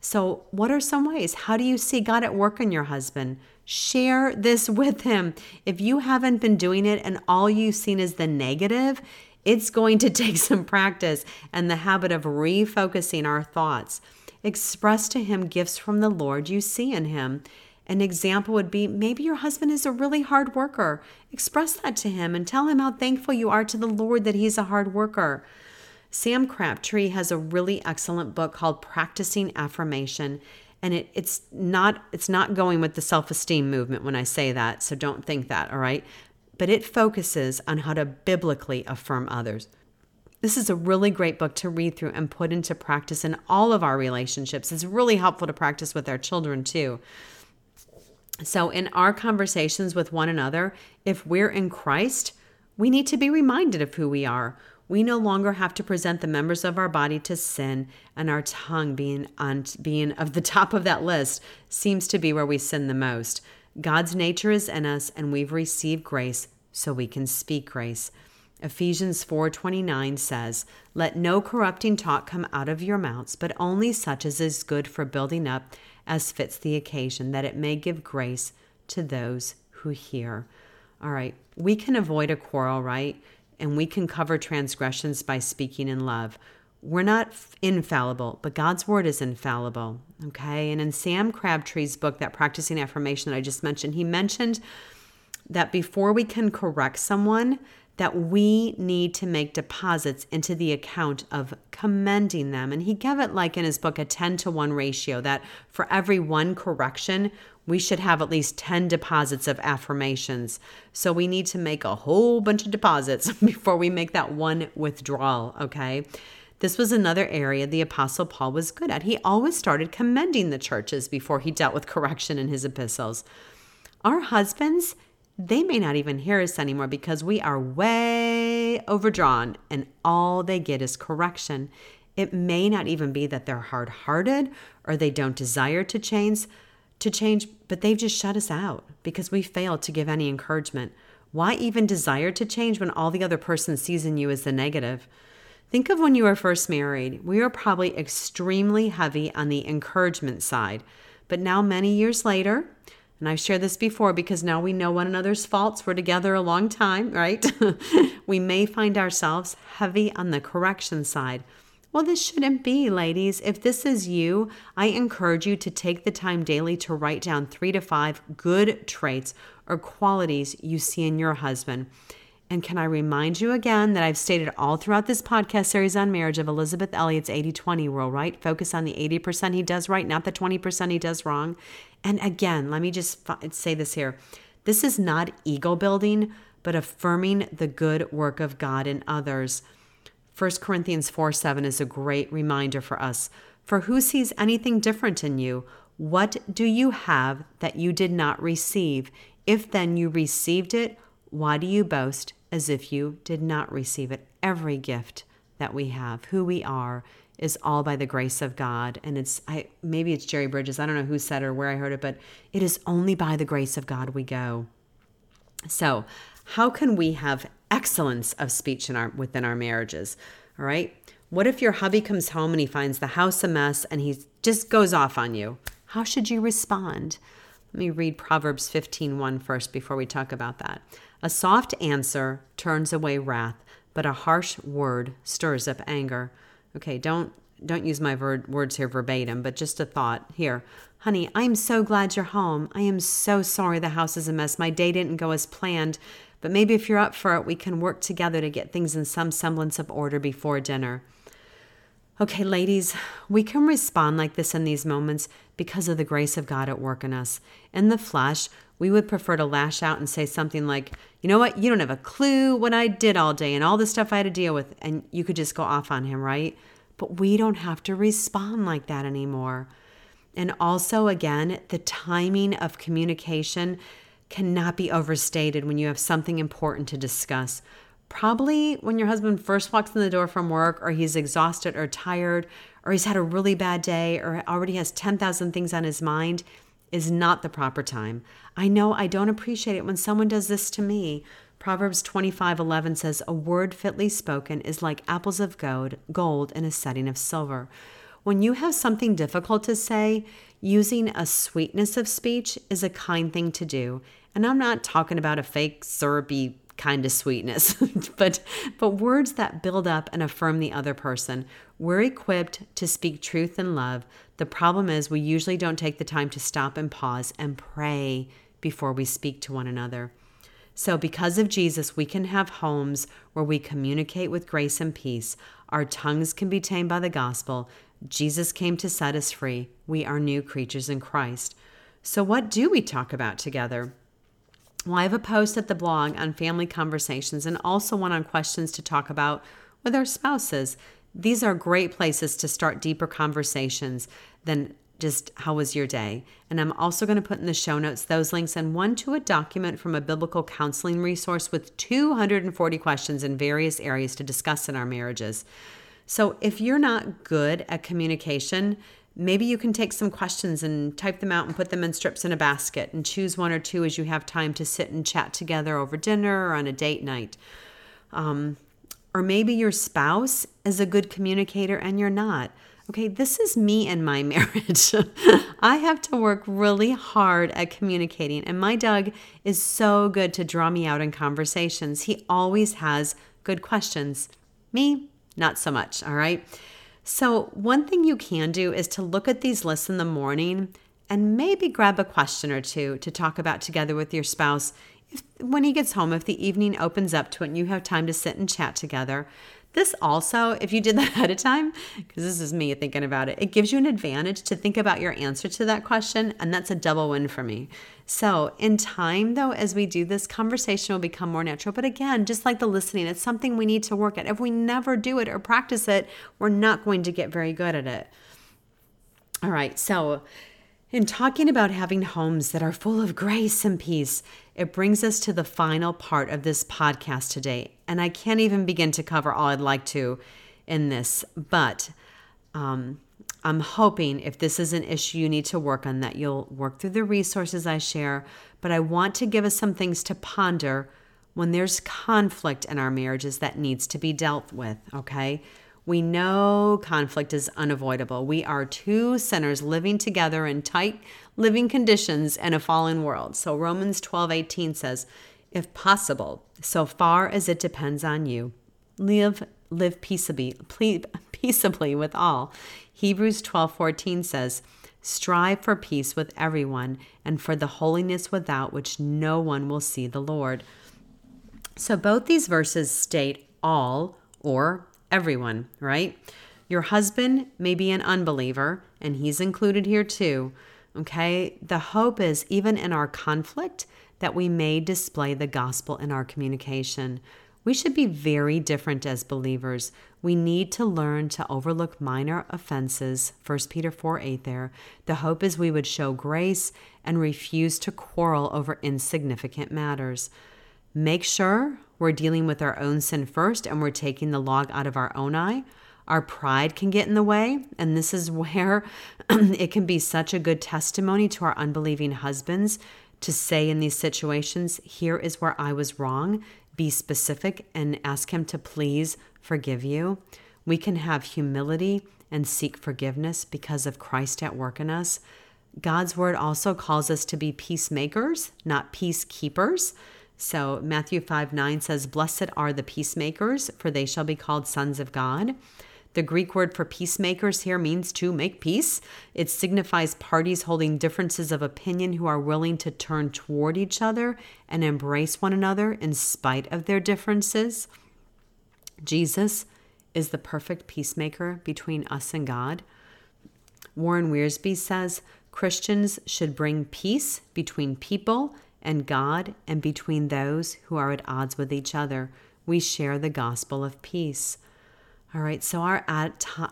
So, what are some ways? How do you see God at work in your husband? Share this with him. If you haven't been doing it and all you've seen is the negative, it's going to take some practice and the habit of refocusing our thoughts. Express to him gifts from the Lord you see in him. An example would be maybe your husband is a really hard worker. Express that to him and tell him how thankful you are to the Lord that he's a hard worker. Sam Crabtree has a really excellent book called Practicing Affirmation and it, it's not it's not going with the self-esteem movement when I say that, so don't think that, all right? But it focuses on how to biblically affirm others. This is a really great book to read through and put into practice in all of our relationships. It's really helpful to practice with our children too. So, in our conversations with one another, if we're in Christ, we need to be reminded of who we are. We no longer have to present the members of our body to sin, and our tongue being on being of the top of that list seems to be where we sin the most. God's nature is in us, and we've received grace, so we can speak grace. Ephesians 4:29 says, "Let no corrupting talk come out of your mouths, but only such as is good for building up as fits the occasion, that it may give grace to those who hear. All right, we can avoid a quarrel, right? And we can cover transgressions by speaking in love. We're not infallible, but God's word is infallible. Okay. And in Sam Crabtree's book, that practicing affirmation that I just mentioned, he mentioned that before we can correct someone, that we need to make deposits into the account of commending them. And he gave it like in his book a 10 to 1 ratio that for every one correction, we should have at least 10 deposits of affirmations. So we need to make a whole bunch of deposits before we make that one withdrawal, okay? This was another area the Apostle Paul was good at. He always started commending the churches before he dealt with correction in his epistles. Our husbands, they may not even hear us anymore because we are way overdrawn and all they get is correction. It may not even be that they're hard-hearted or they don't desire to change to change, but they've just shut us out because we failed to give any encouragement. Why even desire to change when all the other person sees in you is the negative? Think of when you were first married. We were probably extremely heavy on the encouragement side. But now, many years later, And I've shared this before because now we know one another's faults. We're together a long time, right? we may find ourselves heavy on the correction side. Well, this shouldn't be, ladies. If this is you, I encourage you to take the time daily to write down three to five good traits or qualities you see in your husband. And can I remind you again that I've stated all throughout this podcast series on marriage of Elisabeth Elliot's 80 20 rule, right? Focus on the 80% he does right, not the 20% he does wrong. And again, let me just say this here this is not ego building, but affirming the good work of God in others. 1 Corinthians 4 7 is a great reminder for us. For who sees anything different in you? What do you have that you did not receive? If then you received it, why do you boast as if you did not receive it? Every gift that we have, who we are, is all by the grace of God. And it's I maybe it's Jerry Bridges. I don't know who said it or where I heard it, but it is only by the grace of God we go. So, how can we have excellence of speech in our within our marriages? All right. What if your hubby comes home and he finds the house a mess and he just goes off on you? How should you respond? Let me read Proverbs 15 first before we talk about that. A soft answer turns away wrath, but a harsh word stirs up anger. Okay, don't don't use my ver- words here verbatim, but just a thought here. Honey, I am so glad you're home. I am so sorry the house is a mess. My day didn't go as planned, but maybe if you're up for it, we can work together to get things in some semblance of order before dinner. Okay, ladies, we can respond like this in these moments because of the grace of God at work in us. In the flesh, we would prefer to lash out and say something like, you know what, you don't have a clue what I did all day and all the stuff I had to deal with. And you could just go off on him, right? But we don't have to respond like that anymore. And also, again, the timing of communication cannot be overstated when you have something important to discuss probably when your husband first walks in the door from work or he's exhausted or tired or he's had a really bad day or already has 10,000 things on his mind is not the proper time. I know I don't appreciate it when someone does this to me. Proverbs 25:11 says a word fitly spoken is like apples of gold, gold in a setting of silver. When you have something difficult to say, using a sweetness of speech is a kind thing to do. And I'm not talking about a fake syrupy kind of sweetness, but but words that build up and affirm the other person. We're equipped to speak truth and love. The problem is we usually don't take the time to stop and pause and pray before we speak to one another. So, because of Jesus, we can have homes where we communicate with grace and peace. Our tongues can be tamed by the gospel. Jesus came to set us free. We are new creatures in Christ. So, what do we talk about together? Well, I have a post at the blog on family conversations and also one on questions to talk about with our spouses. These are great places to start deeper conversations than just how was your day. And I'm also going to put in the show notes those links and one to a document from a biblical counseling resource with 240 questions in various areas to discuss in our marriages. So if you're not good at communication, Maybe you can take some questions and type them out and put them in strips in a basket and choose one or two as you have time to sit and chat together over dinner or on a date night. Um, or maybe your spouse is a good communicator and you're not. Okay, this is me and my marriage. I have to work really hard at communicating, and my Doug is so good to draw me out in conversations. He always has good questions. Me, not so much, all right? So, one thing you can do is to look at these lists in the morning and maybe grab a question or two to talk about together with your spouse if, when he gets home, if the evening opens up to it and you have time to sit and chat together. This also, if you did that ahead of time, because this is me thinking about it, it gives you an advantage to think about your answer to that question, and that's a double win for me. So, in time, though, as we do this, conversation will become more natural. But again, just like the listening, it's something we need to work at. If we never do it or practice it, we're not going to get very good at it. All right, so in talking about having homes that are full of grace and peace, it brings us to the final part of this podcast today. And I can't even begin to cover all I'd like to in this, but um, I'm hoping if this is an issue you need to work on, that you'll work through the resources I share. But I want to give us some things to ponder when there's conflict in our marriages that needs to be dealt with, okay? We know conflict is unavoidable. We are two sinners living together in tight living conditions in a fallen world. So Romans 12:18 says, "If possible, so far as it depends on you, live live peaceably, peaceably with all." Hebrews 12:14 says, "Strive for peace with everyone and for the holiness without which no one will see the Lord." So both these verses state all or everyone, right? Your husband may be an unbeliever, and he's included here too. Okay. The hope is, even in our conflict, that we may display the gospel in our communication. We should be very different as believers. We need to learn to overlook minor offenses. 1 Peter 4 8 there. The hope is we would show grace and refuse to quarrel over insignificant matters. Make sure we're dealing with our own sin first and we're taking the log out of our own eye. Our pride can get in the way, and this is where it can be such a good testimony to our unbelieving husbands to say in these situations, Here is where I was wrong. Be specific and ask Him to please forgive you. We can have humility and seek forgiveness because of Christ at work in us. God's word also calls us to be peacemakers, not peacekeepers. So Matthew 5 9 says, Blessed are the peacemakers, for they shall be called sons of God. The Greek word for peacemakers here means to make peace. It signifies parties holding differences of opinion who are willing to turn toward each other and embrace one another in spite of their differences. Jesus is the perfect peacemaker between us and God. Warren Wiersbe says Christians should bring peace between people and God and between those who are at odds with each other. We share the gospel of peace. All right, so our,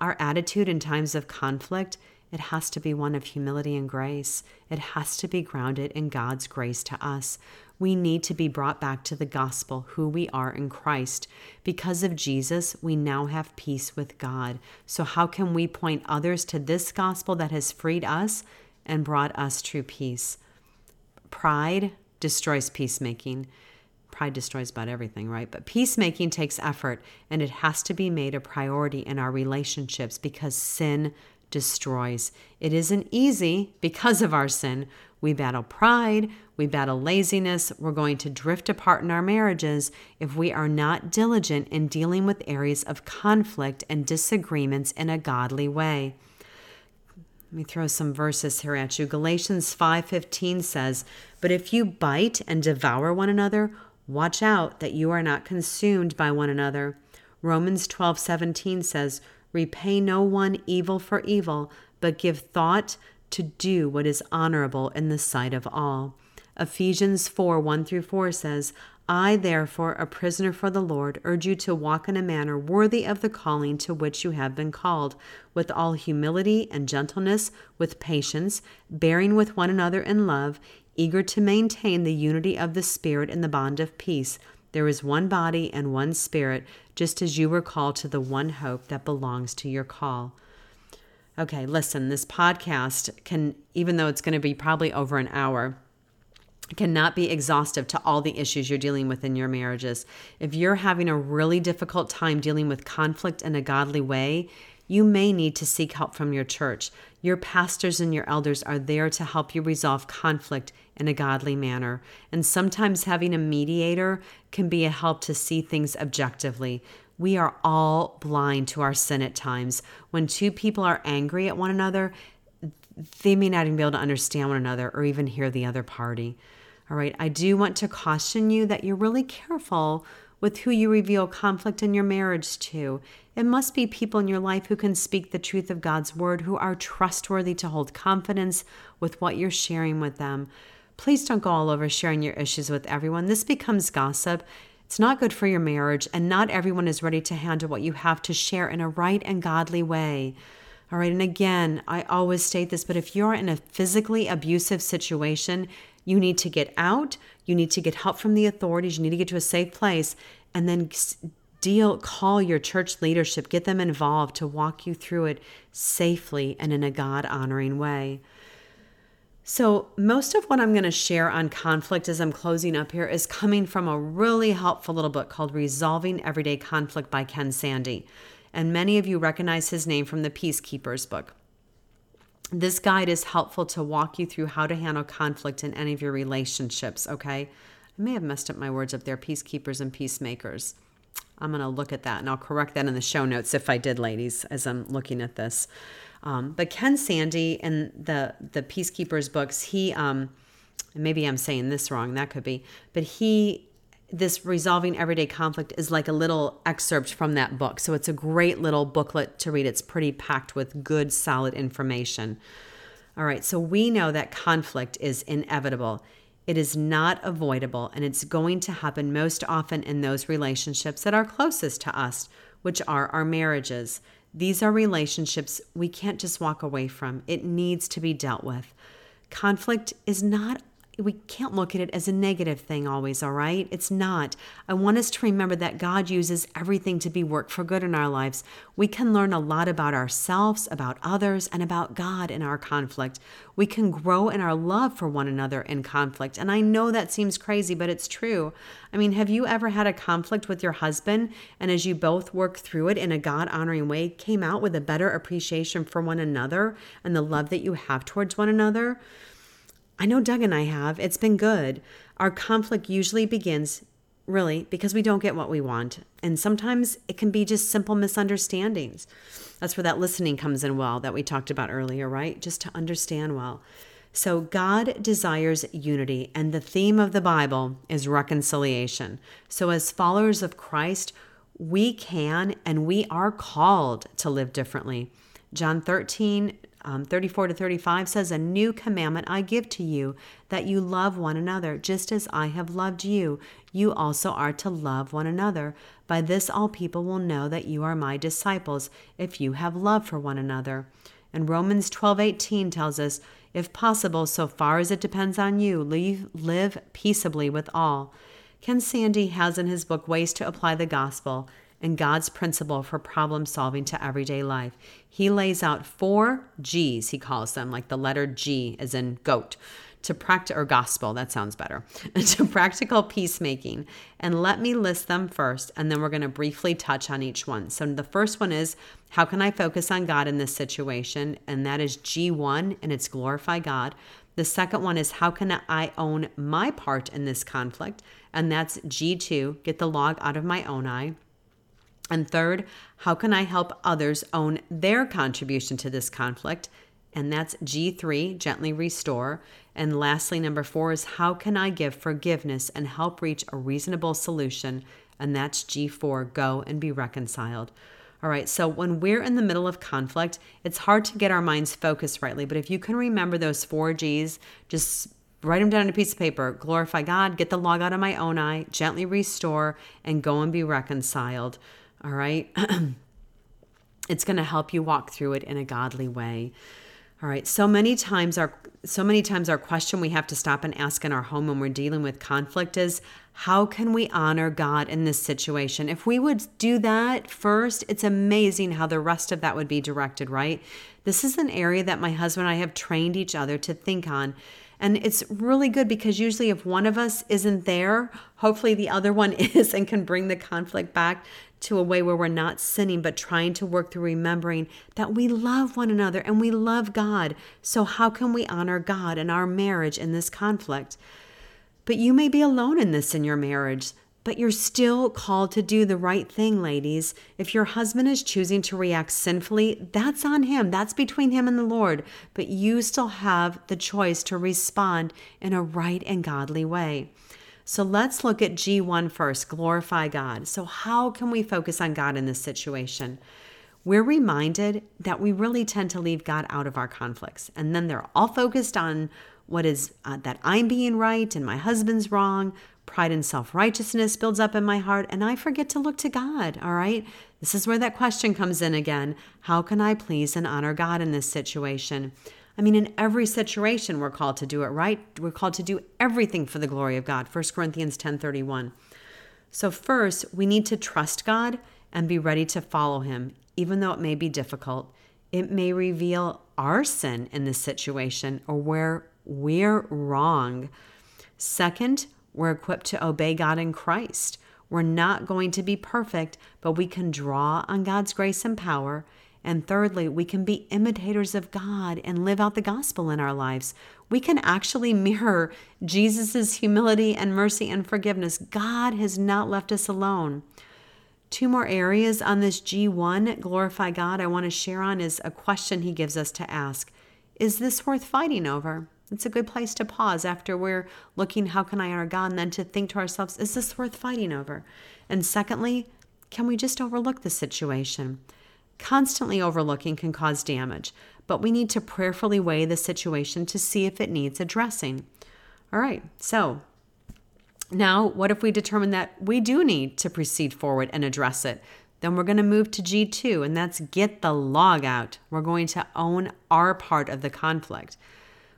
our attitude in times of conflict, it has to be one of humility and grace. It has to be grounded in God's grace to us. We need to be brought back to the gospel, who we are in Christ. Because of Jesus, we now have peace with God. So, how can we point others to this gospel that has freed us and brought us true peace? Pride destroys peacemaking. Pride destroys about everything, right? But peacemaking takes effort and it has to be made a priority in our relationships because sin destroys. It isn't easy because of our sin. We battle pride, we battle laziness, we're going to drift apart in our marriages if we are not diligent in dealing with areas of conflict and disagreements in a godly way. Let me throw some verses here at you. Galatians 5:15 says, "But if you bite and devour one another, watch out that you are not consumed by one another." Romans 12:17 says, "Repay no one evil for evil, but give thought to do what is honorable in the sight of all." Ephesians 4 1 through 4 says, I, therefore, a prisoner for the Lord, urge you to walk in a manner worthy of the calling to which you have been called, with all humility and gentleness, with patience, bearing with one another in love, eager to maintain the unity of the Spirit in the bond of peace. There is one body and one Spirit, just as you were called to the one hope that belongs to your call. Okay, listen, this podcast can, even though it's going to be probably over an hour, cannot be exhaustive to all the issues you're dealing with in your marriages. If you're having a really difficult time dealing with conflict in a godly way, you may need to seek help from your church. Your pastors and your elders are there to help you resolve conflict in a godly manner. And sometimes having a mediator can be a help to see things objectively. We are all blind to our sin at times. When two people are angry at one another, they may not even be able to understand one another or even hear the other party. All right, I do want to caution you that you're really careful with who you reveal conflict in your marriage to. It must be people in your life who can speak the truth of God's word, who are trustworthy to hold confidence with what you're sharing with them. Please don't go all over sharing your issues with everyone. This becomes gossip. It's not good for your marriage, and not everyone is ready to handle what you have to share in a right and godly way. All right, and again, I always state this, but if you're in a physically abusive situation, you need to get out, you need to get help from the authorities, you need to get to a safe place, and then deal call your church leadership get them involved to walk you through it safely and in a god honoring way so most of what i'm going to share on conflict as i'm closing up here is coming from a really helpful little book called resolving everyday conflict by ken Sandy. and many of you recognize his name from the Peacekeepers book. This guide is helpful to walk you through how to handle conflict in any of your relationships, okay? I may have messed up my words up there peacekeepers and peacemakers. I'm going to look at that and I'll correct that in the show notes if I did, ladies, as I'm looking at this. Um, but Ken Sande in the the Peacekeepers books, he um, maybe I'm saying this wrong, that could be, but he this resolving everyday conflict is like a little excerpt from that book. So it's a great little booklet to read. It's pretty packed with good, solid information. All right, so we know that conflict is inevitable. It is not avoidable, and it's going to happen most often in those relationships that are closest to us, which are our marriages. These are relationships we can't just walk away from, it needs to be dealt with. Conflict is not we can't look at it as a negative thing always, all right? It's not. I want us to remember that God uses everything to be worked for good in our lives. We can learn a lot about ourselves, about others, and about God in our conflict. We can grow in our love for one another in conflict. And I know that seems crazy, but it's true. I mean, have you ever had a conflict with your husband and as you both worked through it in a God honoring way, came out with a better appreciation for one another and the love that you have towards one another? I know Doug and I have. It's been good. Our conflict usually begins really because we don't get what we want. And sometimes it can be just simple misunderstandings. That's where that listening comes in well that we talked about earlier, right? Just to understand well. So, God desires unity, and the theme of the Bible is reconciliation. So, as followers of Christ, we can and we are called to live differently. John 13, um, 34 to 35 says, A new commandment I give to you, that you love one another, just as I have loved you. You also are to love one another. By this, all people will know that you are my disciples, if you have love for one another. And Romans 12 18 tells us, If possible, so far as it depends on you, leave, live peaceably with all. Ken Sande has in his book Ways to Apply the Gospel and God's principle for problem solving to everyday life. He lays out four G's, he calls them, like the letter G as in goat, to practice or gospel, that sounds better, to practical peacemaking. And let me list them first, and then we're going to briefly touch on each one. So the first one is how can I focus on God in this situation? And that is G1, and it's glorify God. The second one is how can I own my part in this conflict? And that's G2, get the log out of my own eye. And third, how can I help others own their contribution to this conflict? And that's G3, gently restore. And lastly, number four is how can I give forgiveness and help reach a reasonable solution? And that's G4, go and be reconciled. All right, so when we're in the middle of conflict, it's hard to get our minds focused rightly. But if you can remember those four G's, just write them down on a piece of paper glorify God, get the log out of my own eye, gently restore, and go and be reconciled. All right. it's going to help you walk through it in a godly way. All right. So many times our so many times our question we have to stop and ask in our home when we're dealing with conflict is how can we honor God in this situation? If we would do that first, it's amazing how the rest of that would be directed, right? This is an area that my husband and I have trained each other to think on. And it's really good because usually, if one of us isn't there, hopefully the other one is and can bring the conflict back to a way where we're not sinning, but trying to work through remembering that we love one another and we love God. So, how can we honor God in our marriage in this conflict? But you may be alone in this in your marriage, but you're still called to do the right thing, ladies. If your husband is choosing to react sinfully, that's on him. That's between him and the Lord. But you still have the choice to respond in a right and godly way. So let's look at G1 first glorify God. So, how can we focus on God in this situation? We're reminded that we really tend to leave God out of our conflicts. And then they're all focused on what is uh, that I'm being right and my husband's wrong. Pride and self righteousness builds up in my heart, and I forget to look to God. All right. This is where that question comes in again How can I please and honor God in this situation? I mean, in every situation, we're called to do it right. We're called to do everything for the glory of God. 1 Corinthians 10 31. So, first, we need to trust God and be ready to follow Him, even though it may be difficult. It may reveal our sin in this situation or where we're wrong. Second, we're equipped to obey God in Christ. We're not going to be perfect, but we can draw on God's grace and power. And thirdly, we can be imitators of God and live out the gospel in our lives. We can actually mirror Jesus' humility and mercy and forgiveness. God has not left us alone. Two more areas on this G1, glorify God, I want to share on is a question he gives us to ask Is this worth fighting over? It's a good place to pause after we're looking, how can I honor God? And then to think to ourselves, is this worth fighting over? And secondly, can we just overlook the situation? Constantly overlooking can cause damage, but we need to prayerfully weigh the situation to see if it needs addressing. All right, so now, what if we determine that we do need to proceed forward and address it? Then we're going to move to G2, and that's get the log out. We're going to own our part of the conflict.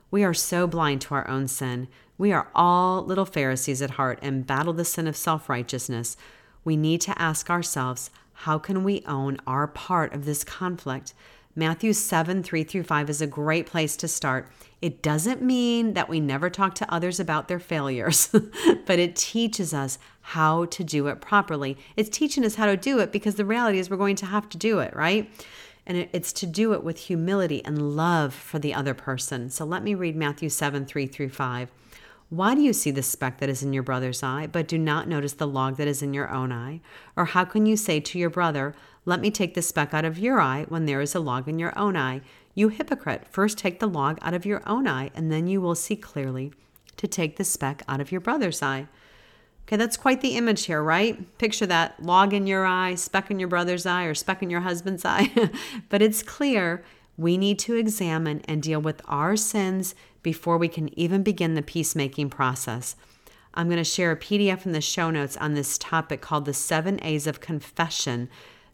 We are so blind to our own sin. We are all little Pharisees at heart and battle the sin of self righteousness. We need to ask ourselves how can we own our part of this conflict? Matthew 7 3 through 5 is a great place to start. It doesn't mean that we never talk to others about their failures, but it teaches us how to do it properly. It's teaching us how to do it because the reality is we're going to have to do it, right? And it's to do it with humility and love for the other person. So let me read Matthew 7 3 through 5. Why do you see the speck that is in your brother's eye, but do not notice the log that is in your own eye? Or how can you say to your brother, Let me take the speck out of your eye when there is a log in your own eye? You hypocrite, first take the log out of your own eye, and then you will see clearly to take the speck out of your brother's eye. Okay, that's quite the image here, right? Picture that log in your eye, speck in your brother's eye, or speck in your husband's eye. but it's clear we need to examine and deal with our sins before we can even begin the peacemaking process. I'm going to share a PDF in the show notes on this topic called the seven A's of confession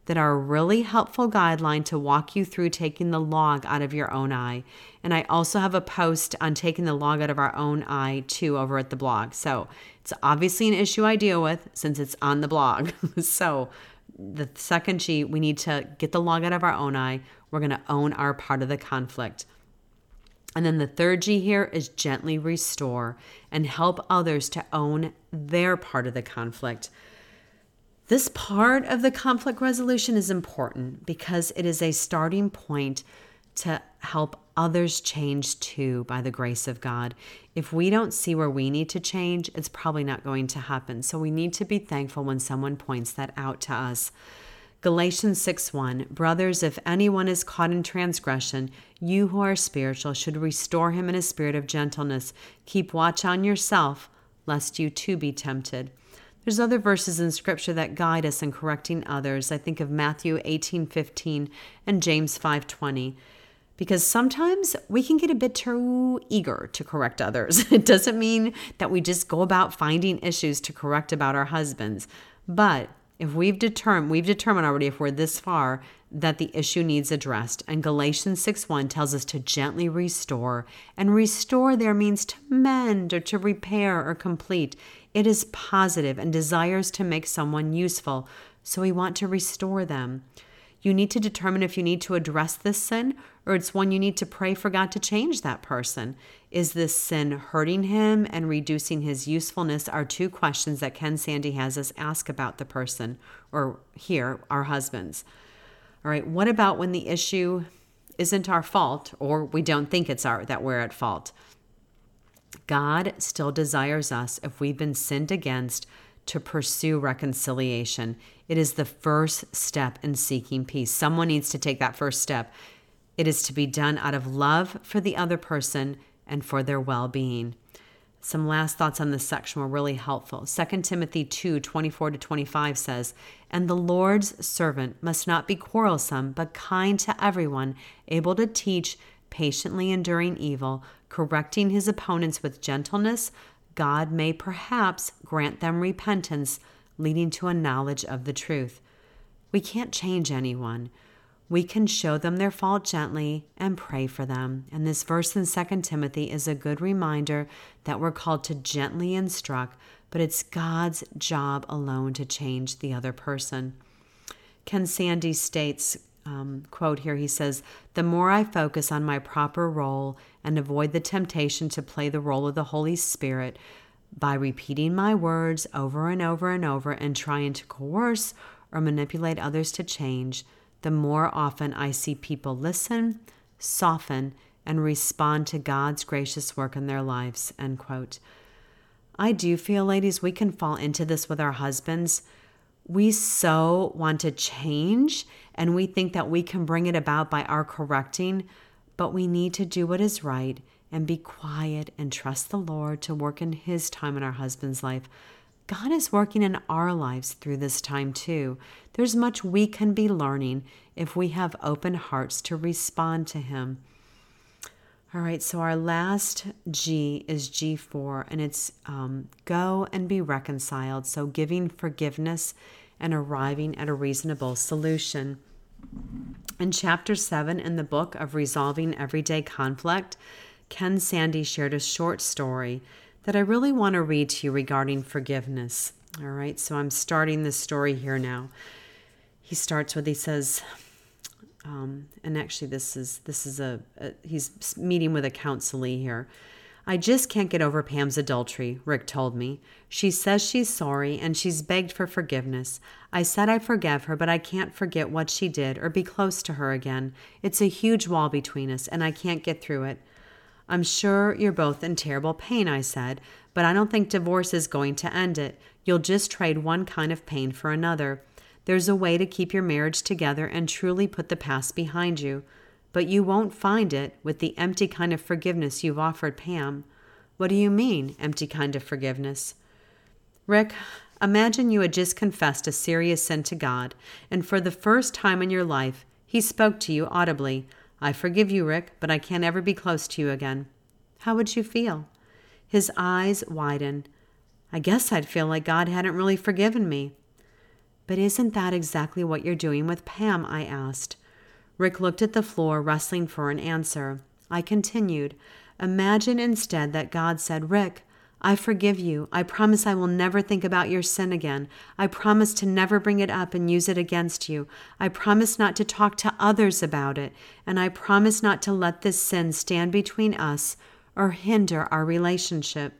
that are a really helpful guideline to walk you through taking the log out of your own eye. And I also have a post on taking the log out of our own eye too over at the blog. So it's obviously an issue I deal with since it's on the blog. so the second G, we need to get the log out of our own eye. We're going to own our part of the conflict. And then the third G here is gently restore and help others to own their part of the conflict. This part of the conflict resolution is important because it is a starting point to help others change too by the grace of God. If we don't see where we need to change, it's probably not going to happen. So we need to be thankful when someone points that out to us. Galatians 6 1 Brothers, if anyone is caught in transgression, you who are spiritual should restore him in a spirit of gentleness. Keep watch on yourself, lest you too be tempted. There's other verses in scripture that guide us in correcting others. I think of Matthew 18 15 and James 5 20 because sometimes we can get a bit too eager to correct others. It doesn't mean that we just go about finding issues to correct about our husbands, but if we've determined we've determined already if we're this far that the issue needs addressed and galatians 6 1 tells us to gently restore and restore there means to mend or to repair or complete it is positive and desires to make someone useful so we want to restore them you need to determine if you need to address this sin or it's one you need to pray for God to change that person. Is this sin hurting him and reducing his usefulness? Are two questions that Ken Sande has us ask about the person or here, our husbands. All right, what about when the issue isn't our fault or we don't think it's our that we're at fault? God still desires us if we've been sinned against to pursue reconciliation. It is the first step in seeking peace. Someone needs to take that first step. It is to be done out of love for the other person and for their well being. Some last thoughts on this section were really helpful. 2 Timothy 2 24 to 25 says, And the Lord's servant must not be quarrelsome, but kind to everyone, able to teach, patiently enduring evil, correcting his opponents with gentleness, God may perhaps grant them repentance, leading to a knowledge of the truth. We can't change anyone. We can show them their fault gently and pray for them. And this verse in 2 Timothy is a good reminder that we're called to gently instruct, but it's God's job alone to change the other person. Ken Sande states, um, quote here, he says, The more I focus on my proper role and avoid the temptation to play the role of the Holy Spirit, by repeating my words over and over and over and trying to coerce or manipulate others to change, the more often I see people listen, soften, and respond to God's gracious work in their lives. End quote. I do feel, ladies, we can fall into this with our husbands. We so want to change and we think that we can bring it about by our correcting, but we need to do what is right and be quiet and trust the Lord to work in His time in our husband's life. God is working in our lives through this time too. There's much we can be learning if we have open hearts to respond to Him. All right, so our last G is G4, and it's um, go and be reconciled. So giving forgiveness and arriving at a reasonable solution. In chapter 7 in the book of Resolving Everyday Conflict, Ken Sande shared a short story that I really want to read to you regarding forgiveness. All right, so I'm starting this story here now. He starts with he says, um, and actually this is this is a, a he's meeting with a counselee here. I just can't get over Pam's adultery, Rick told me. She says she's sorry and she's begged for forgiveness. I said I forgive her, but I can't forget what she did or be close to her again. It's a huge wall between us and I can't get through it. I'm sure you're both in terrible pain, I said, but I don't think divorce is going to end it. You'll just trade one kind of pain for another. There's a way to keep your marriage together and truly put the past behind you, but you won't find it with the empty kind of forgiveness you've offered Pam. What do you mean, empty kind of forgiveness? Rick, imagine you had just confessed a serious sin to God, and for the first time in your life, He spoke to you audibly. I forgive you, Rick, but I can't ever be close to you again. How would you feel? His eyes widened. I guess I'd feel like God hadn't really forgiven me. But isn't that exactly what you're doing with Pam? I asked. Rick looked at the floor, wrestling for an answer. I continued. Imagine instead that God said, Rick, I forgive you. I promise I will never think about your sin again. I promise to never bring it up and use it against you. I promise not to talk to others about it. And I promise not to let this sin stand between us or hinder our relationship.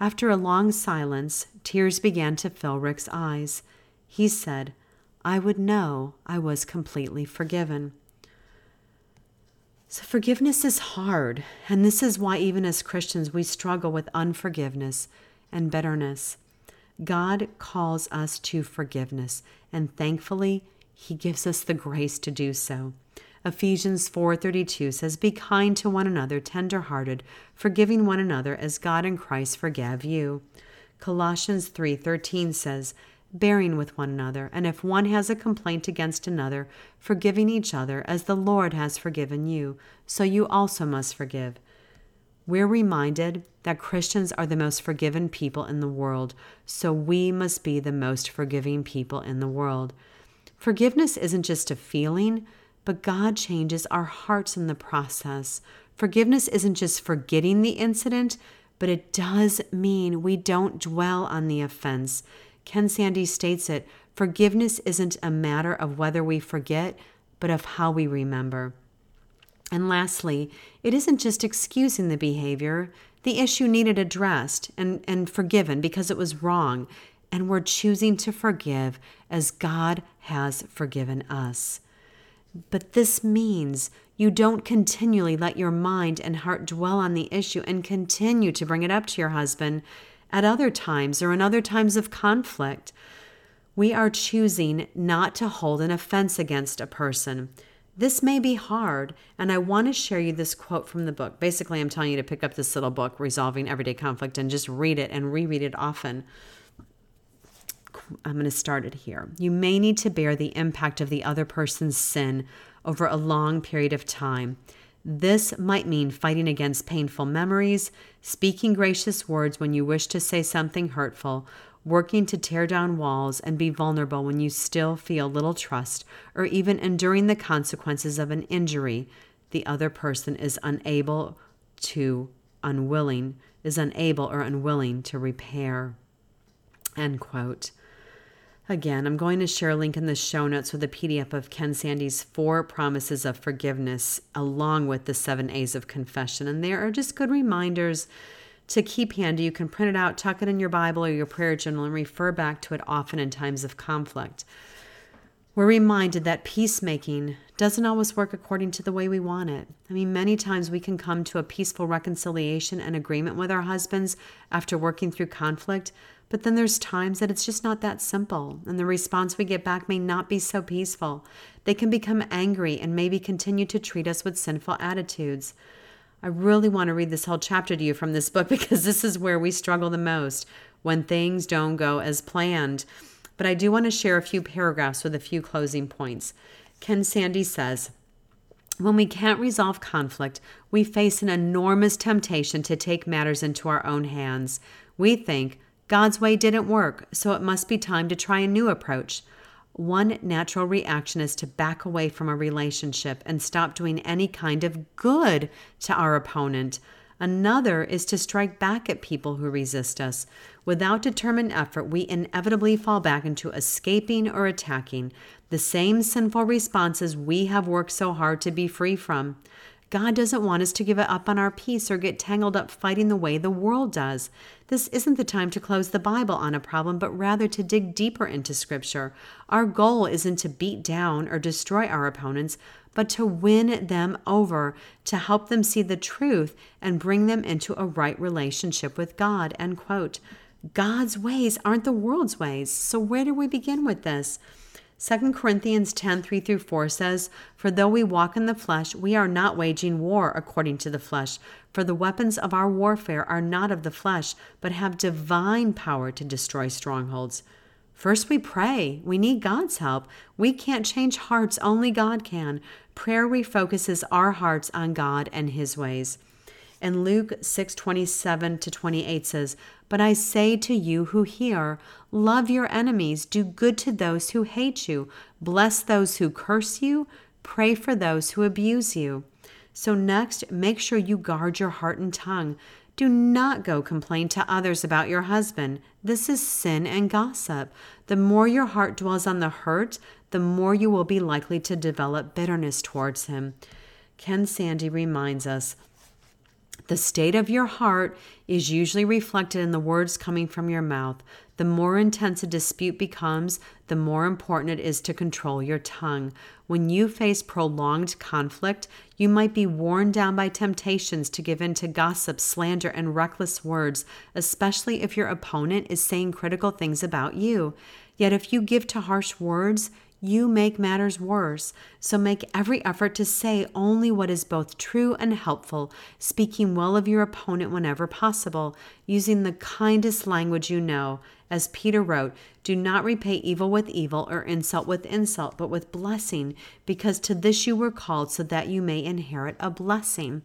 After a long silence, tears began to fill Rick's eyes. He said, I would know I was completely forgiven. So, forgiveness is hard, and this is why, even as Christians, we struggle with unforgiveness and bitterness. God calls us to forgiveness, and thankfully, He gives us the grace to do so. Ephesians 4:32 says be kind to one another tender-hearted forgiving one another as God in Christ forgave you. Colossians 3:13 says bearing with one another, and if one has a complaint against another, forgiving each other as the Lord has forgiven you, so you also must forgive. We're reminded that Christians are the most forgiven people in the world, so we must be the most forgiving people in the world. Forgiveness isn't just a feeling, but God changes our hearts in the process. Forgiveness isn't just forgetting the incident, but it does mean we don't dwell on the offense. Ken Sande states it forgiveness isn't a matter of whether we forget, but of how we remember. And lastly, it isn't just excusing the behavior. The issue needed addressed and, and forgiven because it was wrong, and we're choosing to forgive as God has forgiven us. But this means you don't continually let your mind and heart dwell on the issue and continue to bring it up to your husband at other times or in other times of conflict. We are choosing not to hold an offense against a person. This may be hard, and I want to share you this quote from the book. Basically, I'm telling you to pick up this little book, Resolving Everyday Conflict, and just read it and reread it often. I'm going to start it here. You may need to bear the impact of the other person's sin over a long period of time. This might mean fighting against painful memories, speaking gracious words when you wish to say something hurtful, working to tear down walls and be vulnerable when you still feel little trust, or even enduring the consequences of an injury the other person is unable to, unwilling, is unable or unwilling to repair. End quote. Again, I'm going to share a link in the show notes with a PDF of Ken Sande's four promises of forgiveness, along with the seven A's of confession. And they are just good reminders to keep handy. You can print it out, tuck it in your Bible or your prayer journal, and refer back to it often in times of conflict. We're reminded that peacemaking doesn't always work according to the way we want it. I mean, many times we can come to a peaceful reconciliation and agreement with our husbands after working through conflict, but then there's times that it's just not that simple, and the response we get back may not be so peaceful. They can become angry and maybe continue to treat us with sinful attitudes. I really want to read this whole chapter to you from this book because this is where we struggle the most when things don't go as planned. But I do want to share a few paragraphs with a few closing points. Ken Sande says, when we can't resolve conflict, we face an enormous temptation to take matters into our own hands. We think, God's way didn't work, so it must be time to try a new approach. One natural reaction is to back away from a relationship and stop doing any kind of good to our opponent. Another is to strike back at people who resist us. Without determined effort, we inevitably fall back into escaping or attacking the same sinful responses we have worked so hard to be free from. God doesn't want us to give up on our peace or get tangled up fighting the way the world does. This isn't the time to close the Bible on a problem, but rather to dig deeper into Scripture. Our goal isn't to beat down or destroy our opponents, but to win them over, to help them see the truth and bring them into a right relationship with God. End quote. God's ways aren't the world's ways. So, where do we begin with this? 2 Corinthians 10 3 through 4 says, For though we walk in the flesh, we are not waging war according to the flesh. For the weapons of our warfare are not of the flesh, but have divine power to destroy strongholds. First, we pray. We need God's help. We can't change hearts, only God can. Prayer refocuses our hearts on God and His ways. And Luke 6 27 to 28 says, But I say to you who hear, love your enemies, do good to those who hate you, bless those who curse you, pray for those who abuse you. So, next, make sure you guard your heart and tongue. Do not go complain to others about your husband. This is sin and gossip. The more your heart dwells on the hurt, the more you will be likely to develop bitterness towards him. Ken Sande reminds us the state of your heart is usually reflected in the words coming from your mouth. The more intense a dispute becomes, the more important it is to control your tongue. When you face prolonged conflict, you might be worn down by temptations to give in to gossip, slander, and reckless words, especially if your opponent is saying critical things about you. Yet, if you give to harsh words, you make matters worse. So make every effort to say only what is both true and helpful, speaking well of your opponent whenever possible, using the kindest language you know. As Peter wrote, do not repay evil with evil or insult with insult, but with blessing, because to this you were called so that you may inherit a blessing.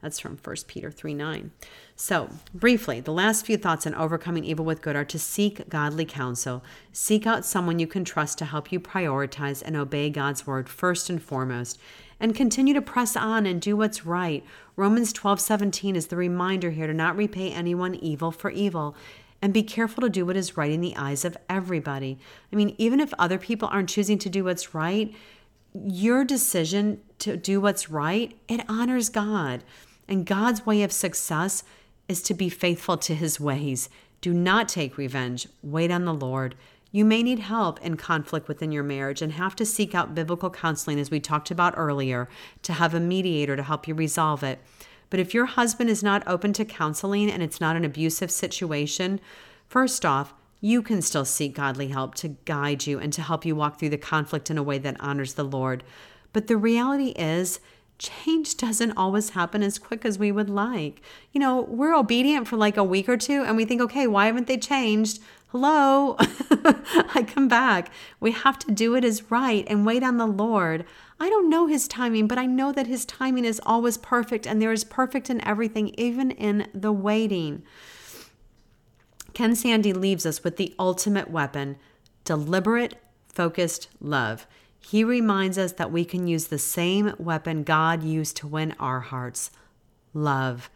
That's from 1 Peter 3 9. So, briefly, the last few thoughts on overcoming evil with good are to seek godly counsel. Seek out someone you can trust to help you prioritize and obey God's word first and foremost. And continue to press on and do what's right. Romans 12 17 is the reminder here to not repay anyone evil for evil. And be careful to do what is right in the eyes of everybody. I mean, even if other people aren't choosing to do what's right, your decision to do what's right, it honors God. And God's way of success is to be faithful to his ways. Do not take revenge. Wait on the Lord. You may need help in conflict within your marriage and have to seek out biblical counseling, as we talked about earlier, to have a mediator to help you resolve it. But if your husband is not open to counseling and it's not an abusive situation, first off, you can still seek godly help to guide you and to help you walk through the conflict in a way that honors the Lord. But the reality is, change doesn't always happen as quick as we would like. You know, we're obedient for like a week or two and we think, okay, why haven't they changed? Hello, I come back. We have to do it as right and wait on the Lord. I don't know his timing, but I know that his timing is always perfect and there is perfect in everything, even in the waiting. Ken Sande leaves us with the ultimate weapon deliberate, focused love. He reminds us that we can use the same weapon God used to win our hearts love.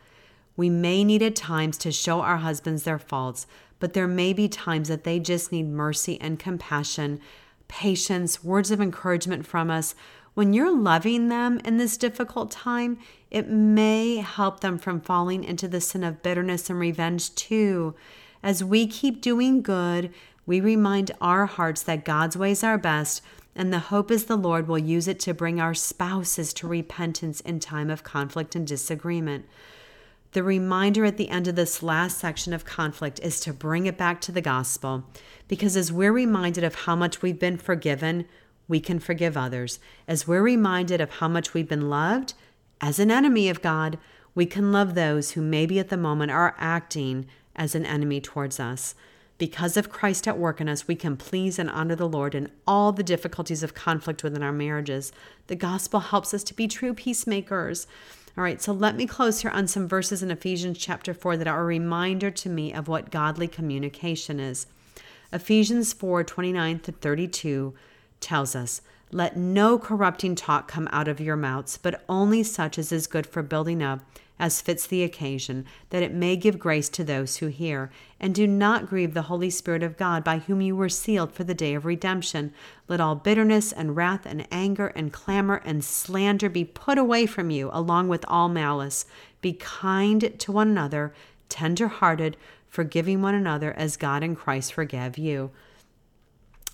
We may need at times to show our husbands their faults, but there may be times that they just need mercy and compassion, patience, words of encouragement from us. when you're loving them in this difficult time, it may help them from falling into the sin of bitterness and revenge too. As we keep doing good, we remind our hearts that God's ways are best, and the hope is the Lord will use it to bring our spouses to repentance in time of conflict and disagreement. The reminder at the end of this last section of conflict is to bring it back to the gospel, because as we're reminded of how much we've been forgiven, we can forgive others. As we're reminded of how much we've been loved, as an enemy of God, we can love those who maybe at the moment are acting as an enemy towards us. Because of Christ at work in us, we can please and honor the Lord in all the difficulties of conflict within our marriages. The gospel helps us to be true peacemakers. All right, so let me close here on some verses in Ephesians chapter 4 that are a reminder to me of what godly communication is. Ephesians 4 29 to 32 tells us, Let no corrupting talk come out of your mouths, but only such as is good for building up, as fits the occasion, that it may give grace to those who hear. And do not grieve the Holy Spirit of God, by whom you were sealed for the day of redemption. Let all bitterness and wrath and anger and clamor and slander be put away from you, along with all malice. Be kind to one another, tender hearted, forgiving one another as God in Christ forgave you.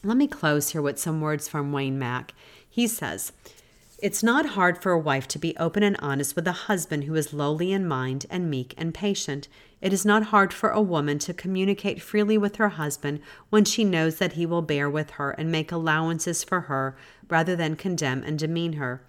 Let me close here with some words from Wayne Mack. He says, It's not hard for a wife to be open and honest with a husband who is lowly in mind and meek and patient. It is not hard for a woman to communicate freely with her husband when she knows that he will bear with her and make allowances for her rather than condemn and demean her.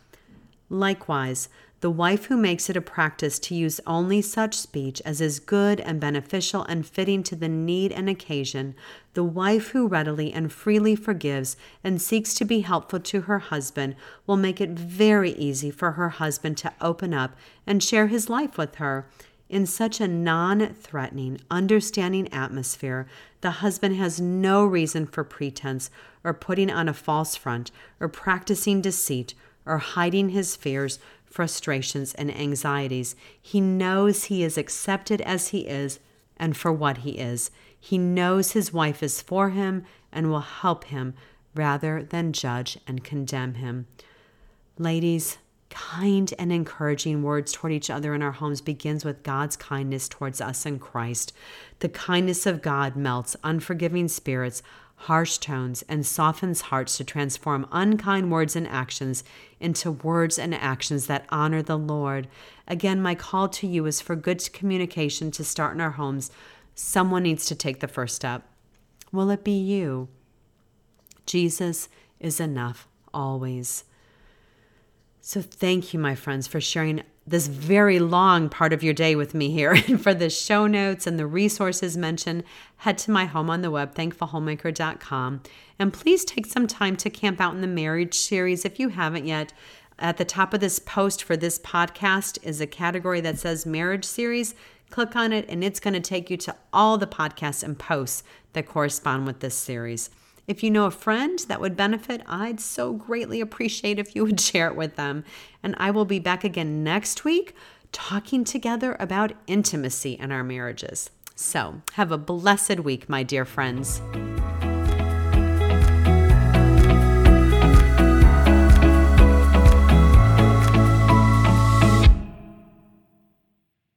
Likewise, the wife who makes it a practice to use only such speech as is good and beneficial and fitting to the need and occasion, the wife who readily and freely forgives and seeks to be helpful to her husband, will make it very easy for her husband to open up and share his life with her. In such a non threatening, understanding atmosphere, the husband has no reason for pretense or putting on a false front or practicing deceit or hiding his fears frustrations, and anxieties. He knows he is accepted as he is and for what he is. He knows his wife is for him and will help him rather than judge and condemn him. Ladies, kind and encouraging words toward each other in our homes begins with God's kindness towards us in Christ. The kindness of God melts unforgiving spirits, harsh tones, and softens hearts to transform unkind words and actions into words and actions that honor the Lord. Again, my call to you is for good communication to start in our homes. Someone needs to take the first step. Will it be you? Jesus is enough always. So, thank you, my friends, for sharing this very long part of your day with me here. And for the show notes and the resources mentioned, head to my home on the web, thankfulhomemaker.com. And please take some time to camp out in the marriage series if you haven't yet. At the top of this post for this podcast is a category that says marriage series. Click on it, and it's going to take you to all the podcasts and posts that correspond with this series. If you know a friend that would benefit, I'd so greatly appreciate if you would share it with them. And I will be back again next week talking together about intimacy in our marriages. So, have a blessed week, my dear friends.